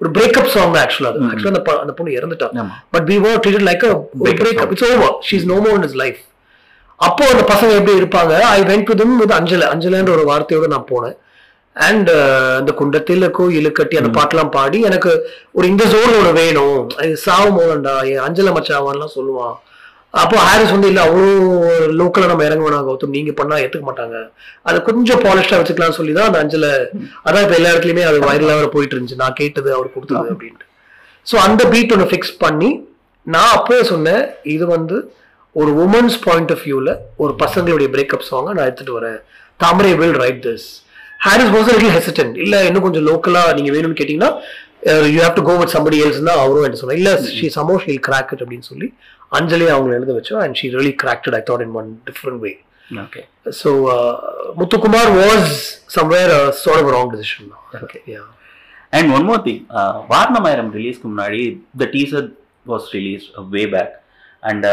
ஒரு பிரேக்கப் சாங் ஆக்சுவலா அது. ஆக்சுவலா அந்த பொண்ணு இறந்துட்டா. But we were treated like a Breakup breakup it's over she is no more in his life அப்போ அந்த பசங்க எப்படி இருப்பாங்க? I went to them with Anjala. அஞ்சலன்ற ஒரு வார்த்தையோட நான் போனேன். அண்ட் அந்த குண்டத்தில் கோயில் கட்டி அந்த பாட்டெல்லாம் பாடி எனக்கு ஒரு இந்த ஜோன் ஒன்று வேணும். அது சாவு மோகன்டா என் அஞ்சல மச்சாவான்லாம் சொல்லுவான். அப்போ ஹாரிஸ் வந்து இல்லை அவ்வளோ லோக்கலாக நம்ம இறங்க வேணாம் கௌதம்? நீங்க பண்ணா ஏத்துக்க மாட்டாங்க. அதை கொஞ்சம் பாலிஷ்டா வச்சுக்கலாம் சொல்லி தான் அந்த அஞ்சல அதான் இப்போ எல்லா இடத்துலையுமே அது வைரலாக போயிட்டு இருந்துச்சு. நான் கேட்டது அவர் கொடுத்தது அப்படின்ட்டு. ஸோ அந்த பீட் ஒன்று ஃபிக்ஸ் பண்ணி நான் அப்பவே சொன்னேன் இது வந்து ஒரு உமன்ஸ் பாயிண்ட் ஆஃப் வியூவில் ஒரு பசங்களுடைய பிரேக்கப் சாங்கை நான் எடுத்துட்டு வரேன். Thamarai will write this Harris was little hesitant இல்லை இன்னும் கொஞ்சம் லோக்கலாக நீங்கள் வேணும்னு கேட்டிங்கன்னா you have to go with somebody else தான் அவரும் என்ன சொன்னார். இல்லை ஷீ சமோ ஷீல் கிராக் இட் அப்படின்னு சொல்லி அஞ்சலி அவங்களை எழுத வச்சோம் and she really cracked I thought in one different way okay so Muthukumar was somewhere sort of wrong decision okay ya and one more thing Vaaranam Aayiram ரிலீஸ்க்கு முன்னாடி the teaser was release way back and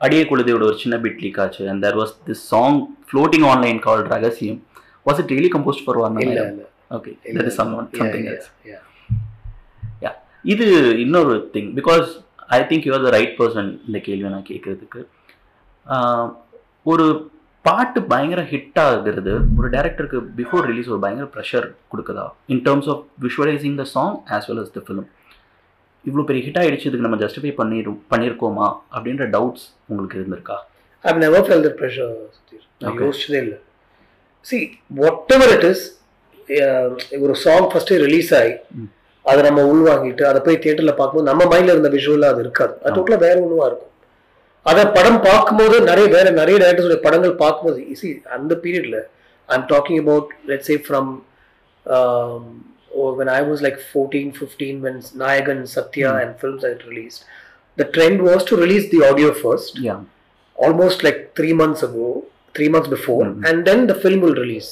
அடிய குழுதையோட ஒரு சின்ன bit leak ஆச்சு. And there was this song floating online கால் ரகசியம் was it really composed for Vaaranam Aayiram okay that is some something else yeah. Yeah இது இன்னொரு thing because I think you're the right person இந்த கேள்வியை நான் கேட்கறதுக்கு ஒரு பாட்டு பயங்கர ஹிட் ஆகுறது ஒரு டேரக்டருக்கு பிஃபோர் ரிலீஸ் ஒரு பயங்கர pressure கொடுக்குதா in terms of visualizing the song as well as the film இவ்வளோ பெரிய ஹிட் ஆயிடுச்சு இதுக்கு நம்ம ஜஸ்டிஃபை பண்ணிரும் பண்ணியிருக்கோமா அப்படின்ற டவுட்ஸ் உங்களுக்கு இருந்திருக்கா never felt that pressure. Sudhir. நான். யோசிச்சதே இல்லை see whatever it is ஒரு சாங் ஃபர்ஸ்டே ரிலீஸ் ஆகி. அதை நம்ம உள்வாங்கிட்டு அதை போய் தியேட்டரில் பார்க்கும்போது நம்ம மைண்டில் இருந்த விஷுவலாக அது இருக்காது அது. டோட்டலாக வேற ஒன்றுவா இருக்கும் அதை படம் பார்க்கும்போது நிறைய வேற நிறைய டேரக்டர்ஸோட படங்கள் பார்க்கும்போது சி அந்த பீரியட்ல I am talking about let say from when I was like 14, 15, when Nayagan, Satya, Hmm. and films had released, the trend was to release the audio first, yeah almost like three months ago, three months before, Mhm. and then the film will release.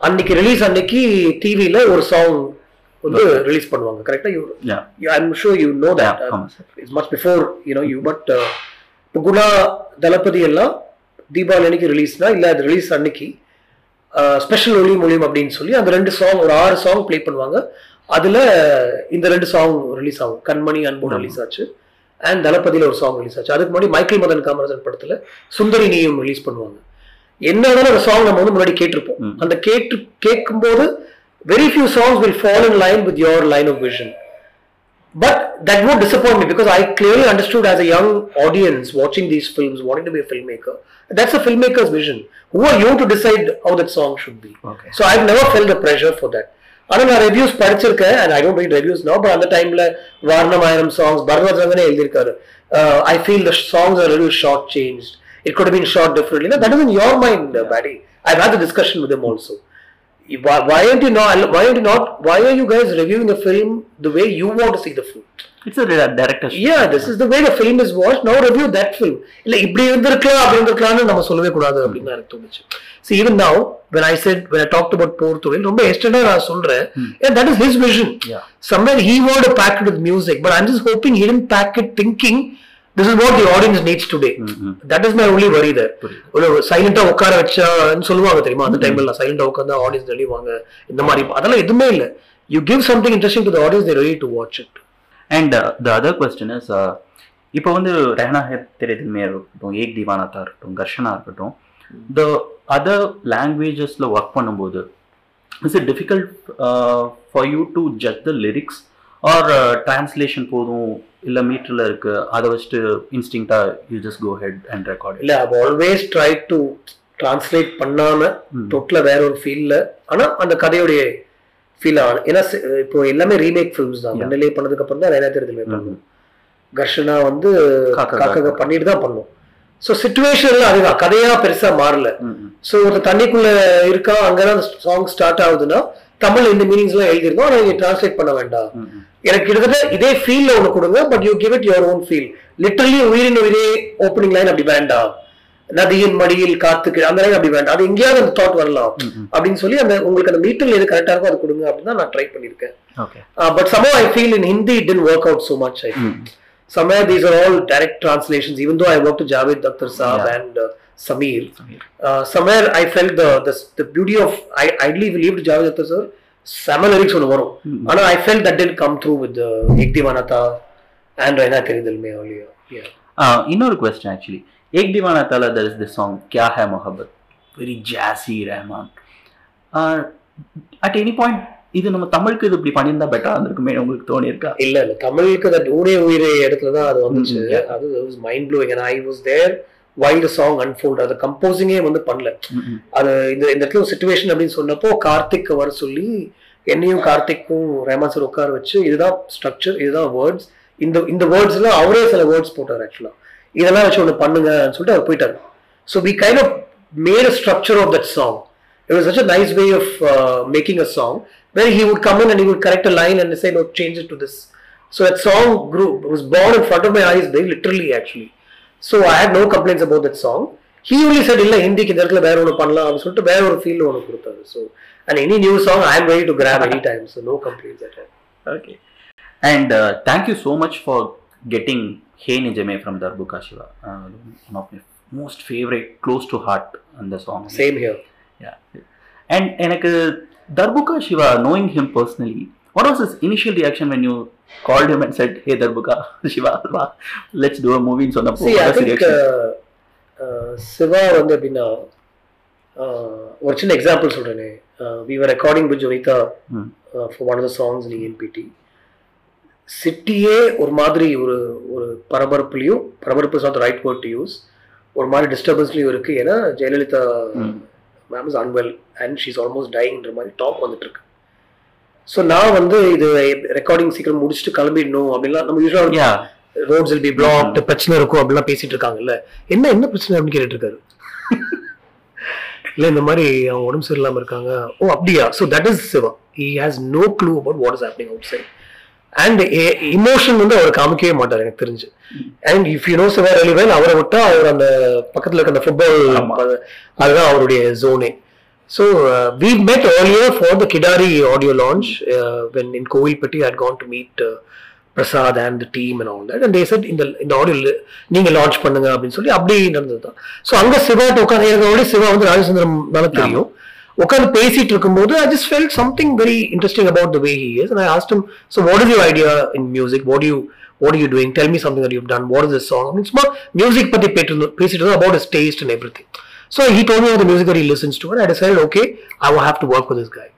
அன்னைக்கு release அன்னைக்கு டிவியில் ஒரு song வந்து release பண்ணுவாங்க. கரெக்டாக you yeah I'm sure you know that it's much before you know you but இப்போ குணா தளபதி எல்லாம் தீபாவளி அன்னைக்கு ரிலீஸ்னா இல்லை அது ரிலீஸ் அன்னைக்கு ஸ்பெஷல் ஒளி மொழியும் அப்படின்னு சொல்லி அந்த ரெண்டு சாங் ஒரு ஆறு சாங் ப்ளே பண்ணுவாங்க. அதில் இந்த ரெண்டு சாங் ரிலீஸ் ஆகும். கண்மணி அன்போடு ரிலீஸ் ஆச்சு. அண்ட் தளபதியில் ஒரு சாங் ரிலீஸ் ஆச்சு. அதுக்கு முன்னாடி மைக்கேல் மதன் காமராஜன் படத்தில் சுந்தரி நீயும் ரிலீஸ் பண்ணுவாங்க. என்னன்னாலும் அந்த சாங் நம்ம வந்து முன்னாடி கேட்டிருப்போம். அந்த கேட்டு கேட்கும்போது Very few songs will fall in line with your line of vision But that would disappoint me because I clearly understood as a young audience watching these films, wanting to be a filmmaker. That's a filmmaker's vision. Who are you to decide how that song should be? Okay So I've never felt the pressure for that. ஆனால் நான் reviews படிச்சிருக்கேன் and I don't read reviews no but அந்த டைம்ல Vaaranam Aayiram songs Bharadwaj ரங்கனே எழுதியிருக்காரு I feel the songs are little short change it could been shot differently that is in your mind Bedi I had the discussion with them also why, why aren't you not why aren't you not why are you guys reviewing the film the way you want to see the film it's director yeah this is the way the film is watched now review that film இல்ல இப்படி இருந்திருக்கலாம் அப்படி இருந்திருக்கலாம்னு நம்ம சொல்லவே கூடாது அப்படின்னு எனக்கு தோணுச்சு see even now when i said when i talked about போர் தொழில் ரொம்ப எஸ்டர்டா நான் சொல்றேன் Hmm. yeah, that is his vision Yeah. somewhere he wanted to pack it with music but i'm just is what the audience needs today. That is my only worry there. புரியுது. ஒரு சைலண்டா உட்கார வச்சான்னு சொல்லுவாங்க தெரியுமா? அந்த டைம்ல சைலண்டா உட்காந்து ஆடியன்ஸ் தெளிவாங்க. இந்த மாதிரி அதெல்லாம் எதுவுமே இல்ல. You give something interesting to the audience they ready to watch it and the other question is இப்போ வந்து ரெஹனா தெரியுதுமே இருக்கட்டும் ஏக் திவானாத்தா இருக்கட்டும் கர்ஷனா இருக்கட்டும் த அதர் லாங்குவேஜஸில் ஒர்க் பண்ணும்போது is it difficult for you to judge the lyrics are translation போதும் இல்லை மீட்டரில் இருக்கு அதை வச்சுட்டு இன்ஸ்டிங்டாக you just go ahead and record இல்ல I always try to translate பண்ணாம டோட்டலா வேற ஒரு ஃபீல்ல ஆனா அந்த கதையுடைய ஃபீல் ஆன ஏன்னா இப்போ எல்லாமே ரீமேக் ஃபிலிம்ஸ் தான். Yeah. மண்டலே பண்ணதுக்கு அப்புறம் தான் நிறைய தெரியுது பண்ணணும் கர்ஷனா வந்து காக்கா காக்கா. காக்கா. பண்ணிட்டு தான் பண்ணும். ஸோ சுச்சுவேஷன்ல அதுதான். கதையா பெருசா மாறல. ஸோ ஒரு தண்ணிக்குள்ள இருக்கா அங்கதான் சாங் ஸ்டார்ட் ஆகுதுன்னா தமிழ் இந்த மீனிங்ஸ் எல்லாம் எழுதிருந்தோம் ஆனா நீங்க டிரான்ஸ்லேட் பண்ண வேண்டாம். எனக்கு கிட்டத்தட்ட இதே ஃபீல்ல ஒண்ணு கொடுங்க but you give it your own feel literally உயிரின் உயிரே ஓப்பனிங் லைன் அப்படி வேண்டாம். நதியின் மடியில் காத்துக்கு அந்த லைன் அப்படி வேண்டாம். அது எங்கேயாவது அந்த தாட் வரலாம். அப்படின்னு சொல்லி அந்த உங்களுக்கு அந்த மீட்டர்ல எது கரெக்டா இருக்கோ அது கொடுங்க அப்படின்னு தான் நான் ட்ரை பண்ணிருக்கேன் but somehow I feel in Hindi it didn't work out so much I these are all direct translations even though i worked with javed Dakhtar saab Yeah. and uh, sameer. Uh, somewhere i felt the, the the beauty of i idly believed javed Dakhtar sir. செம lyrics ஒன்று வரும். ஆனா I felt that didn't come through with Ek Deewana Tha and Rena தெரிதல்மே yeah. இன்னொரு question actually Ek Deewana தால தர் is the song Kya Hai Mohabbat very jazzy Rahman at any point இது நம்ம தமிழுக்கு இது இப்படி பண்ணியிருந்தா பெட்டரா இருந்திருக்குமே உங்களுக்கு தோணி இருக்கா இல்ல இல்ல. தமிழுக்கு தட் ஊரே உயிரே இடத்துல தான் அது வந்துச்சு. அது mind and I was there while song unfold அது கம்போசிங்கே வந்து பண்ணல. அது இந்த இந்த இடத்துல ஒரு சுச்சுவேஷன் அப்படின்னு சொன்னப்போ கார்த்திக் வர சொல்லி என்னையும் கார்த்திக்கும் ரேமான் சார் உட்கார வச்சு இதுதான் ஸ்ட்ரக்சர் இதுதான் வேர்ட்ஸ் இந்த இந்த வேர்ட்ஸ்ல அவரே சில வேர்ட்ஸ் போட்டார் ஆக்சுவலா இதெல்லாம் வச்சு ஒன்று பண்ணுங்கன்னு சொல்லிட்டு அவர் போயிட்டாரு. So we kind of made a structure of that song it was such a nice way of uh, making a song where he would come in and he would correct a line and say no change it to this. So that song grew was born in front of my eyes very literally actually so i had no complaints about that song. He only said இல்ல ஹிந்திக்கு இந்த இடத்துல வேற ஒன்று பண்ணலாம் அப்படின்னு சொல்லிட்டு வேற ஒரு ஃபீல் ஒன்று கொடுத்தாரு. So and any new song I am ready to grab any time so no complaints at all okay and thank you so much for getting hey Nijame from Darbuka Siva one of my most favourite close to heart அந்த song same here and எனக்கு Darbuka Siva knowing him personally what was is initial reaction when you called him and said hey Darbuka Siva let's do a மூவின்னு சொன்னப்போ See, I think uh, uh, வந்து எப்படின்னா uh, ஒரு சின்ன example சொல்றேனே. We were recording with Jonita. For one of the songs in NPT சிட்டியே ஒரு மாதிரி ஒரு ஒரு பரபரப்புலையும் பரபரப்பு சாத் ரைட் வேர்ட் டு யூஸ் ஒரு மாதிரி டிஸ்டர்பன்ஸ்லையும் இருக்கு. ஏன்னா Jayalalithaa. Ma'am is unwell and she's almost டைங்கிற மாதிரி டாக் வந்துட்டு இருக்கு. ஸோ நான் வந்து இது ரெக்கார்டிங் சீக்கிரம் முடிச்சுட்டு கிளம்பிடணும் அப்படின்லாம் நம்ம யூஸ்வலாக. ரோட்ஸ் வில் பி பிளாக்ட் பிரச்சனை இருக்கும் அப்படிலாம் பேசிட்டு இருக்காங்கல்ல. என்ன என்ன பிரச்சனை அப்படின்னு கேட்டுட்டு இருக்காரு இல்ல இந்த மாதிரி அவங்க உடம்பு சரியில்லாம இருக்காங்க. ஓ அப்படியா? So that is Siva. He has no clue about what is happening outside and emotion வந்து அவர் காமிக்கவே மாட்டார் எனக்கு தெரிஞ்சு. And if you know Siva really well அவரை விட்டா அவர் அந்த பக்கத்துல இருக்க அந்த ஃபுட்பால். அதுதான் அவருடைய ஜோனே so we met earlier for the Kidari audio launch uh, when in Kovilpatti I had gone to meet uh, Prasad and the team and all that and they said இந்த இந்த ஆடியோ நீங்க launch பண்ணுங்க அப்படின்னு சொல்லி அப்படி நடந்தது தான் so அங்க சிவாட்ட உட்காந்து எனக்கு already சிவா வந்து ராஜச்சந்திரம் தானே தெரியும் உட்காந்து பேசிட்டு இருக்கும்போது I just felt something very interesting about the way he is and I asked him so what is your idea in music what do you what are you doing tell me something that you've done what is this song அப்படின்னு சும்மா music பத்தி bat பேசிட்டு about his taste and everything so he told me about the music that he listens to and I decided okay I will have to work with this guy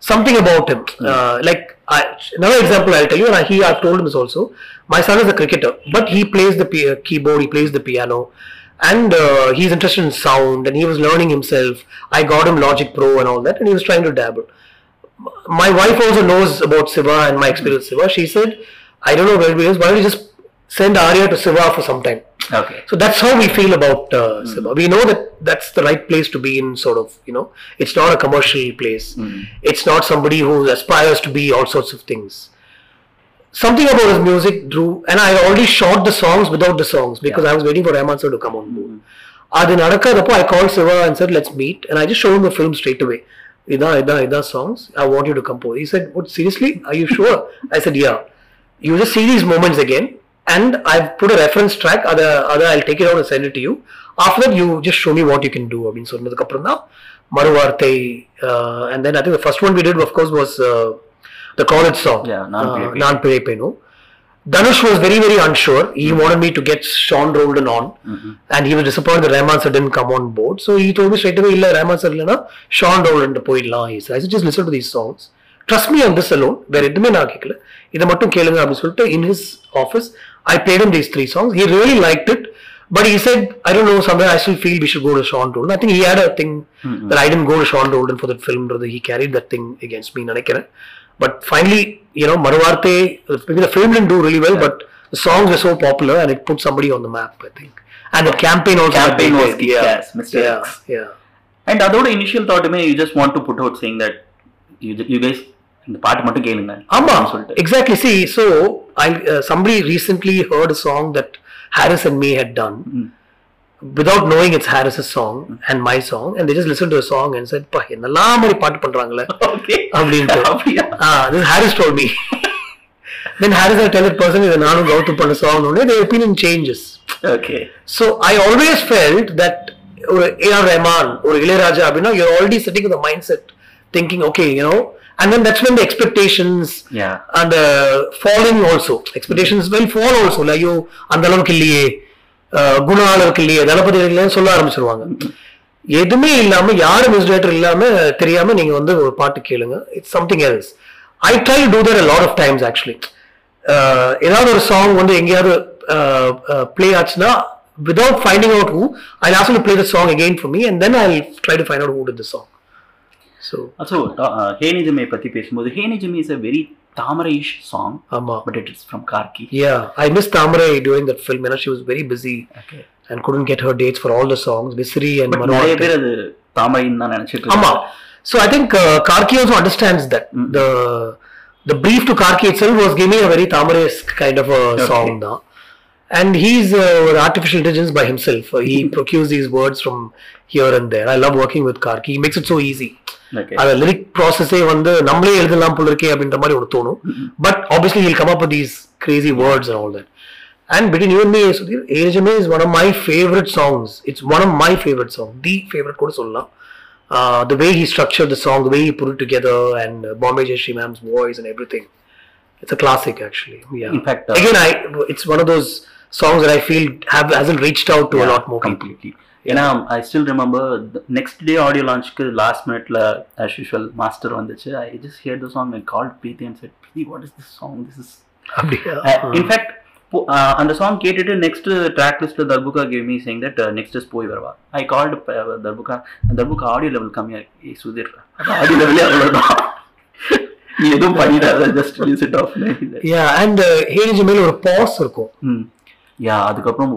something about him. Uh, like I, another example I'll tell you, and I, he I've told him this also. My son is a cricketer, but he plays the pi- keyboard, he plays the piano, and uh, he's interested in sound, and he was learning himself. I got him Logic Pro and all that, and he was trying to dabble. My wife also knows about Siva and my experience with Siva. She said, I don't know where it is, why don't you just send Arya to Siva for some time? Okay. So that's how we feel about uh, Siva. We know that that's the right place to be in, sort of, you know, it's not a commercial place. It's not somebody who aspires to be all sorts of things. Something about his music drew, and I already shot the songs without the songs because I was waiting for Rahman sir to come on board. அது நடக்காதப்போ I called Siva and said, let's meet. And I just showed him the film straight away. இதான் இதான் இதான் songs. I want you to compose. He said, what, seriously? Are you sure? I said, yeah. You just see these moments again. And I've put a reference track. Other, other I'll take it out and send it to you. After that, you just show me what you can do. அப்புறம் தான் மறுவார்த்தை uh, and then I think the first one we did, of course, was uh, the college song. Yeah, Uh, பிழைப்பேன். நான் பிழைப்பேனோ Dhanush was very, very unsure. He wanted me to get Sean Roldan on. And he was disappointed that Rahman sir didn't come on board. So he told me straight away, Rahman sir இல்லைனா Sean Roldan போயிடலாம். He said, I said, just listen to these songs. Trust me on this alone. வேற எதுவுமே நான் கேட்கல. இதை மட்டும் கேளுங்க அப்படின்னு சொல்லிட்டு in his office, I played him these three songs. He really liked it, but he said, I don't know, somewhere I still feel we should go to Sean Dolden. I think he had a thing mm-hmm. that I didn't go to Sean and for that film, rather he carried that thing against me. But finally, you know, Marwarte. maybe the film didn't do really well, yeah. but the songs were so popular and it put somebody on the map, I think. And the campaign also. Campaign was kick yeah. ass, Mr. Yeah, X. yeah. And other initial thought, I mean, you just want to put out saying that you, you guys இந்த பாட்டு மட்டும் கேளுங்க அப்படின்னு சொல்லிட்டு exactly. See, so I uh, somebody recently heard a song that Harris and me had done without knowing it's Harris's song and my song, and they just listened to the song and said, "பா என்னெல்லாம் மாதிரி பாட்டு பண்றாங்களே அப்படின்ட்டு Ah, Harris told me. then Harris I tell that person நானும் கௌதம் பண்ண song உடனே their opinion changes. Okay So I always felt that ஒரு ஏஆர் ரஹ்மான் ஒரு இளையராஜா அப்படின்னா you're already sitting with a mindset thinking okay you know and then that's when the expectations yeah and the falling also. Expectations will fall also. Like ஐயோ அந்த அளவுக்கு இல்லையே. குண அளவுக்கு இல்லையே. தளபதி இல்லையேன்னு சொல்ல ஆரம்பிச்சிருவாங்க. எதுவுமே இல்லாம யாரும் மியூசிக் டைரக்டர் இல்லாம தெரியாம நீங்க வந்து ஒரு பாட்டு கேளுங்க. It's something else I try do that lot of times actually ஏதாவது ஒரு சாங் வந்து எங்கேயாவது ப்ளே ஆச்சுன்னா without finding out who I also play the song again for me and then I try to find out who to the song so so ஹேனிஜமே பத்தி பேசும்போது ஹேனிஜமே is a very Thamaraish song ஆமா but it is from Karky Yeah, I missed Tamarai during that film. You know, she was very busy okay and couldn't get her dates for all the songs. Visri and but நிறைய. பேர் அது தாமரைன்னு தான் நினைச்சிட்டு Amma. So I think uh, Karki also understands that. Mm. The the brief to Karki itself was giving a very Tamarai kind of a Okay. song now. And he's uh, an artificial intelligence by himself. Uh, he procures these words from here and there. I love working with Karki. He makes it so easy. Okay அந்த lyric ப்ராசஸே வந்து நம்மளே எழுதலாம் போல இருக்கே அப்படின்ற மாதிரி ஒரு தோணும். But obviously he'll come up these crazy words and all that and between you me Sudhir ஏஜமே is one of my favourite songs it's one of my favourite song the favourite கூட சொல்லலாம். The way he structure the song the way he put together and Bombay Jayashri ma'am's voice and every thing it's a classic actually In fact, uh, again I it's one of those songs that I feel have hasn't reached out to a lot more. Completely ஏன்னா I still remember next day audio லான்ச்சுக்கு last மினிட்ல as usual master வந்துச்சு. I just hear the song I call Preethi and said Preethi what is this song this is? In fact அந்த song கேட்டுட்டு next track லிஸ்ட்ல Darbuka gave me saying that next is போய் வருவா. I called Darbuka. Darbuka audio level கம்மியா இருக்கு. Sudhir audio லெவலே அவ்வளவுதான். நீ எதுவும் பண்ணிடாத just leave it off Yeah, and uh, Hades மேல ஒரு pause இருக்கும். யா அதுக்கப்புறம்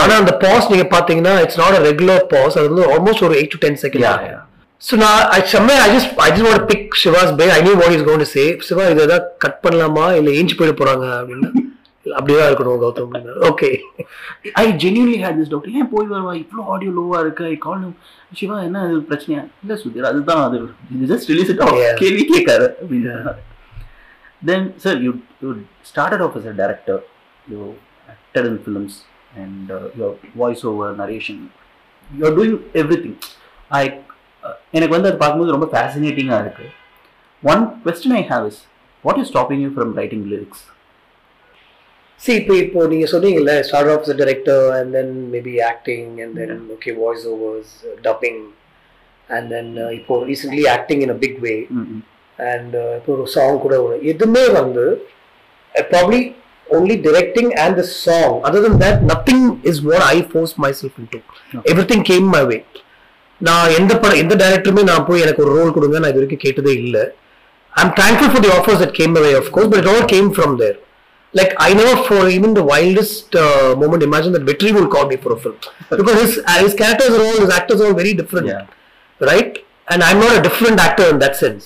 ஆனா அந்த பாஸ் நீங்க பாத்தீங்கன்னா it's not a regular pause அது வந்து ஆல்மோஸ்ட் ஒரு eight to ten second so நான் I same I just I just want pick Siva's pay I knew what is gonna say Siva இதை ஏதாவது கட் பண்ணலாமா? இல்ல ஏஞ்சி போயிட போறாங்க அப்படின்னு. அப்படிதான் இருக்கணும் Gautham okay I genuinely had this doubt ஏன் போய் வருவா? இவ்வளோ ஆடியோ லோவா இருக்கு? ஐ கால் சிவா என்ன இது பிரச்சனையா? இல்ல சுதீர் அதுதான் அது. Just release it. கேள்வி அப்படின்னு. Then sir you you started off as a director you in films and your voice over narration you are doing everything I எனக்கு வந்து அது பார்க்கும்போது ரொம்ப ஃபேசினேட்டிங்காக இருக்கு. One question I have is what is stopping you from writing lyrics see இப்போ இப்போ நீங்க சொன்னீங்கல்ல start off director and then maybe acting and then okay voice overs dubbing and then இப்போ recently acting in a big way and இப்போ ஒரு song கூட எதுவுமே வந்து probably only directing and the song other than that nothing is what i forced myself into everything came my way நான் எந்த படம் எந்த டைரக்டருமே நான் போய் எனக்கு ஒரு ரோல் கொடுங்க நான் இது வரைக்கும் கேட்டதே இல்லை I'm thankful for the offers that came away of course but it all came from there like I never for even the wildest uh, moment imagine that Vetri will call me for a film because his uh, his characters are all his actors are all very different Yeah. right and I'm not a different actor in that sense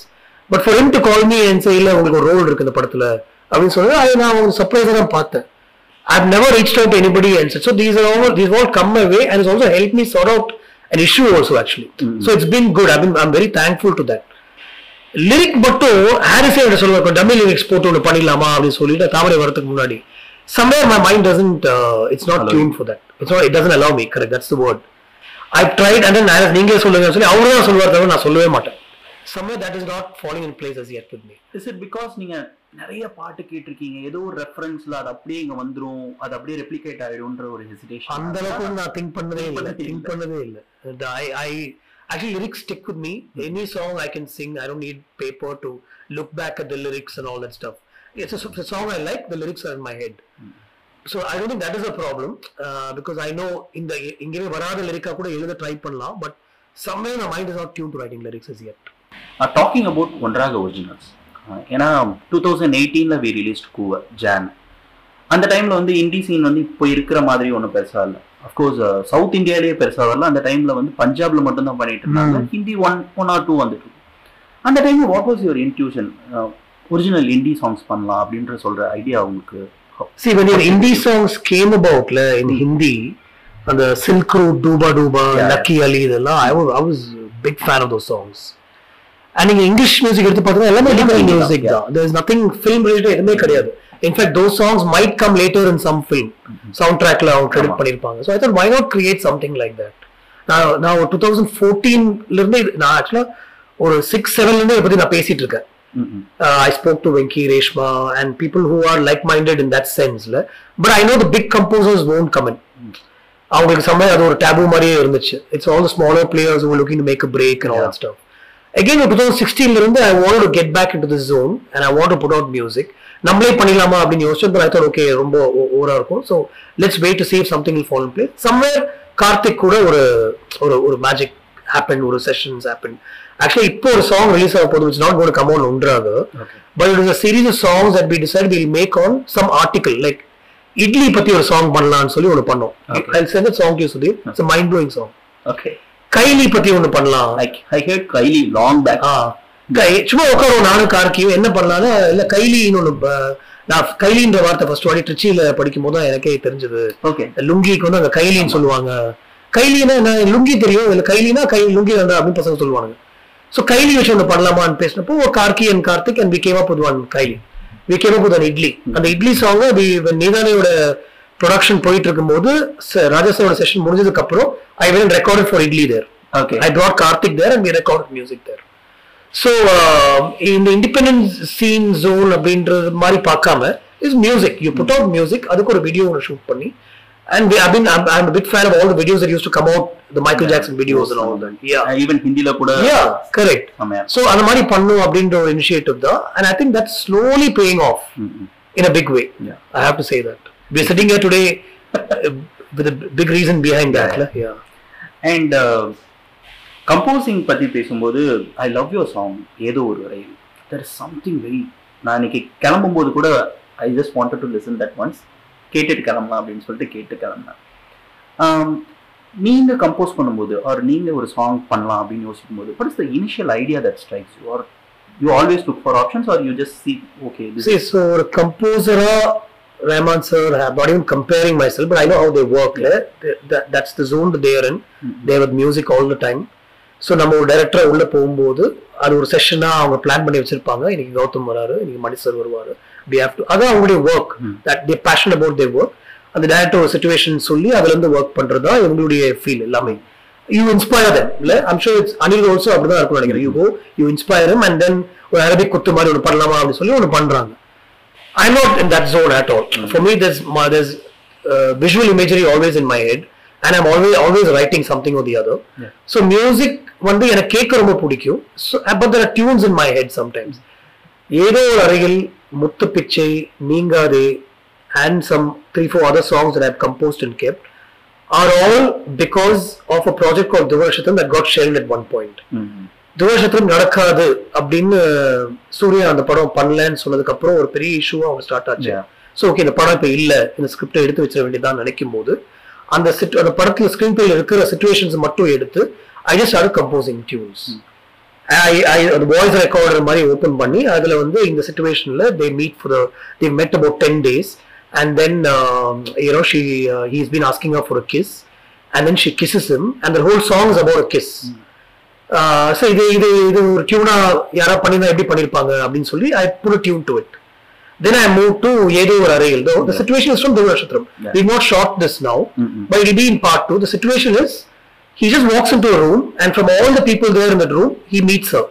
but for him to call me and say இல்ல உங்களுக்கு ஒரு role இருக்கு இந்த படத்துல அப்படின்னு சொன்னா அது நான் ஒரு சர்ப்ரைஸா தான் பார்த்தேன் I've never reached out to anybody and said so these are all these all come my way and it's also helped me sort out an issue also actually so it's been good I've been I'm very thankful to that lyric மட்டும் ஹாரிஸே என்ன சொல்லுவாங்க dummy lyrics போட்டு ஒன்று பண்ணிடலாமா அப்படின்னு சொல்லிட்டு தாமரை வரதுக்கு முன்னாடி somewhere my mind doesn't uh, it's not Allow tuned for that it's not it doesn't allow me correct that's the word I've tried and then நான் நீங்களே சொல்லுங்க சொல்லி அவரு தான் சொல்லுவார் தவிர நான் சொல்லவே மாட்டேன் somewhere that is not falling in place as yet with me is it because நீங்க நிறைய பாட்டு கேட்டிருக்கீங்க ஏதோ ஒரு ரெஃபரன்ஸ்ல அது அப்படியே இங்க வந்துரும் அது அப்படியே ரெப்ளிகேட் ஆயிடும்ன்ற ஒரு ஹெசிடேஷன் அந்த அளவுக்கு நான் திங்க் பண்ணதே இல்லை திங்க். பண்ணதே இல்லை I I me any song i can sing i don't need paper to look back at the lyrics and all that stuff it's a, it's a song i like the lyrics are in my head so i don't think that is a problem uh, because i know in the இங்கேயே வராத Lyrica கூட எழுத try பண்ணலாம் but somewhere my mind is not tuned to writing lyrics as yet talking about ஒன்றாக originals ஏன்னா two thousand எயிட்டீனில் we released கூவர் ஜான் அந்த டைமில் வந்து இந்தி சீன் வந்து இப்போ இருக்கிற மாதிரி ஒன்றும் பெருசாக இல்லை. அஃப்கோர்ஸ் சவுத் இந்தியாலேயே பெருசாக வரல. அந்த டைமில் வந்து பஞ்சாப்ல மட்டும் தான் பண்ணிட்டு இருந்தாங்க. Hindi one one or two வந்துட்டு. அந்த டைமில் what was your intuition original Hindi songs பண்ணலாம் அப்படின்ற சொல்கிற ஐடியா உங்களுக்கு See, when your indie songs came about la, in Hindi, and the Silk Road, Duba Duba, Yeah. Lucky Ali, இதெல்லாம் I was, I was a big fan of those songs. நீங்க English music எடுத்து பார்த்தீங்கன்னா எல்லாமே தான், music. தான் there is nothing film related எதுவுமே கிடையாது in fact those songs might come later in some film sound ட்ராக்ல அவங்க கிரெடிட். பண்ணிருப்பாங்க so I thought why not create something like that நான் நான் டூ தௌசண்ட் ஃபோர்டீன்ல இருந்து நான் ஆக்சுவலா ஒரு சிக்ஸ் செவன்ல இருந்து இதை பத்தி நான் பேசிட்டு இருக்கேன் spoke to Venki Reshma and people who are like-minded in that sense. la. But I know the big composers won't come in. அவங்களுக்கு சமயம் அது ஒரு டேபு மாதிரியே இருந்துச்சு it's all smaller players looking to make break and all stuff again two thousand சிக்ஸ்டீன்ல இருந்து I want to get back in to this zone and I want to put out music நம்மளே பண்ணிடலாமா அப்படின்னு யோசிச்சு ஐ thought okay ரொம்ப ஓவரா இருக்கும். So let's wait to save something will follow play somewhere Karthik கூட ஒரு ஒரு ஒரு மேஜிக் ஹேப்பன் ஒரு செஷன்ஸ் ஹேப்பன் ஆக்சுவலி இப்போ ஒரு சாங் ரிலீஸ் ஆக போது it's not got come on ஒன்றாக. But it is a series of songs that we decide will make on some article like idli பத்தி ஒரு சாங் பண்ணலாம்னு சொல்லி ஒன்று பண்ணோம். Okay. I sent song you Sudhir it's mind blowing song okay கைலி பத்தி ஒன்று பண்ணலாம். I I hate kaili long back கை- சும்மா உட்காருவோம் நானும் கார்க்கியும் என்ன பண்ணலாம்னா இல்ல கைலின்னு ஒன்று நான் கைலின்ற வார்த்தை ஃபர்ஸ்ட் வாடி ட்ரிச்சியில படிக்கும் போது தான் எனக்கே தெரிஞ்சது. ஓகே லுங்கிக்கு வந்து அங்க கைலின்னு சொல்லுவாங்க. கைலினா என்ன? லுங்கி தெரியும். இல்ல கைலினா கை லுங்கி வேண்டாம் அப்படின்னு பசங்க சொல்லுவாங்க ஸோ கைலி வச்சு ஒன்று பண்ணலாமான்னு பேசினப்போ Karky and Karthik and we came up with one kaili. We came up with one idli. அந்த இட்லி சாங் நீதானையோட ப்ரொடக்ஷன் போயிட்டு இருக்கும்போது ச- ராஜாசாவோட செஷன் முடிஞ்சதுக்கு அப்புறம் I well recorded for idli there okay Karthik there and we recorded music there. So uh, in the independent scene zone அப்படின்றது மாதிரி பார்க்காம is music. You put out music, அதுக்கு ஒரு வீடியோ ஒன்று ஷூட் பண்ணி and we, I've been I'm, I'm a big fan of all the videos that used to come out the Michael Jackson videos and all that. Yeah. Even ஹிந்தில கூட Yeah, correct. செமையா So அந்த மாதிரி பண்ணும் அப்படின்ற ஒரு initiative தான் and I think that's slowly paying off ம் in a big way. Yeah. I have to say that. We're sitting here today uh, with a big reason behind that. Yeah. Yeah. yeah. And composing பற்றி பேசும்போது I love your song ஏதோ ஒரு வரையில் there is something very நான் இன்னைக்கு கிளம்பும்போது கூட I just wanted to listen that once கேட்டுட்டு கிளம்பலாம் அப்படின்னு சொல்லிட்டு கேட்டு கிளம்பினேன் Um, நீங்க கம்போஸ் பண்ணும்போது ஆர் நீங்க ஒரு சாங் பண்ணலாம் அப்படின்னு யோசிக்கும் போது initial idea that strikes you or you always look for options or you just see okay this See, so ஒரு கம்போசரா Rahman sir I'm not even comparing myself, but I know how they work. Yeah. That, that's the zone they are in. They are with music all the time. So நம்ம ஒரு டைரக்டரா உள்ள போகும்போது அது ஒரு செஷனா அவங்க plan பண்ணி வச்சிருப்பாங்க இன்னைக்கு கௌதம் வராரு இன்னைக்கு மணி சார் வருவாரு we have to அதான் அவங்களுடைய work. That they passion about their work அந்த டேரக்டர் ஒரு சுச்சுவேஷன் சொல்லி அதுல இருந்து ஒர்க் பண்றது தான் இவங்களுடைய ஃபீல் எல்லாமே யூ இன்ஸ்பயர் தம் இல்ல I'm sure it's Anil also அப்படிதான் இருக்கும் நினைக்கிறேன் you go you inspire and then ஒரு அரபிக் குத்து மாதிரி ஒன்று பண்ணலாமா அப்படின்னு சொல்லி ஒன்று பண்றாங்க I'm not in that zone at all. For me, there's ma- there's uh, visual imagery always in my head, and I'm always always writing something or the other. Yeah. So music வந்து எனக்கு கேட்க ரொம்ப பிடிக்கும் so but there are tunes in my head sometimes. ஏதோ ஒரு அறையில் முத்து பிச்சை நீங்காதே and some three four other songs that I've composed and kept are all because of a project called Divarshatam that got shelved at one point. ம் துவசத்திரம் நடக்காது அப்படின்னு சூர்யா அந்த படம் பண்ணலன்னு சொன்னதுக்கு அப்புறம் ஒரு பெரிய இஷ்யூவா அவங்க ஸ்டார்ட் ஆச்சு. ஸோ ஓகே இந்த படம் இப்போ இல்ல. இந்த ஸ்கிரிப்டை எடுத்து வச்சிட வேண்டியதான் நினைக்கும் போது அந்த சிட் அந்த படத்துல ஸ்கிரீன் பிளேல இருக்கிற சுச்சுவேஷன்ஸ் மட்டும் எடுத்து I just are composing tunes அந்த வாய்ஸ் ரெக்கார்டர் மாதிரி ஓபன் பண்ணி அதுல வந்து இந்த சுச்சுவேஷன்ல தே meet for they met about ten days and then you know she he's been asking for a kiss and then she kisses him. And the whole song is about a kiss so இது இது இது ஒரு tuna யாரா பண்ணிருந்தா எப்படி பண்ணிருப்பாங்க அப்படின்னு சொல்லி I put tune to it then I move to ஏதோ ஒரு அறையில் though the situation is from துர்நட்சத்திரம் Yeah. We not short this now it will be in part two. The situation is he just walks into a room and from all the people there in that room, he meets her.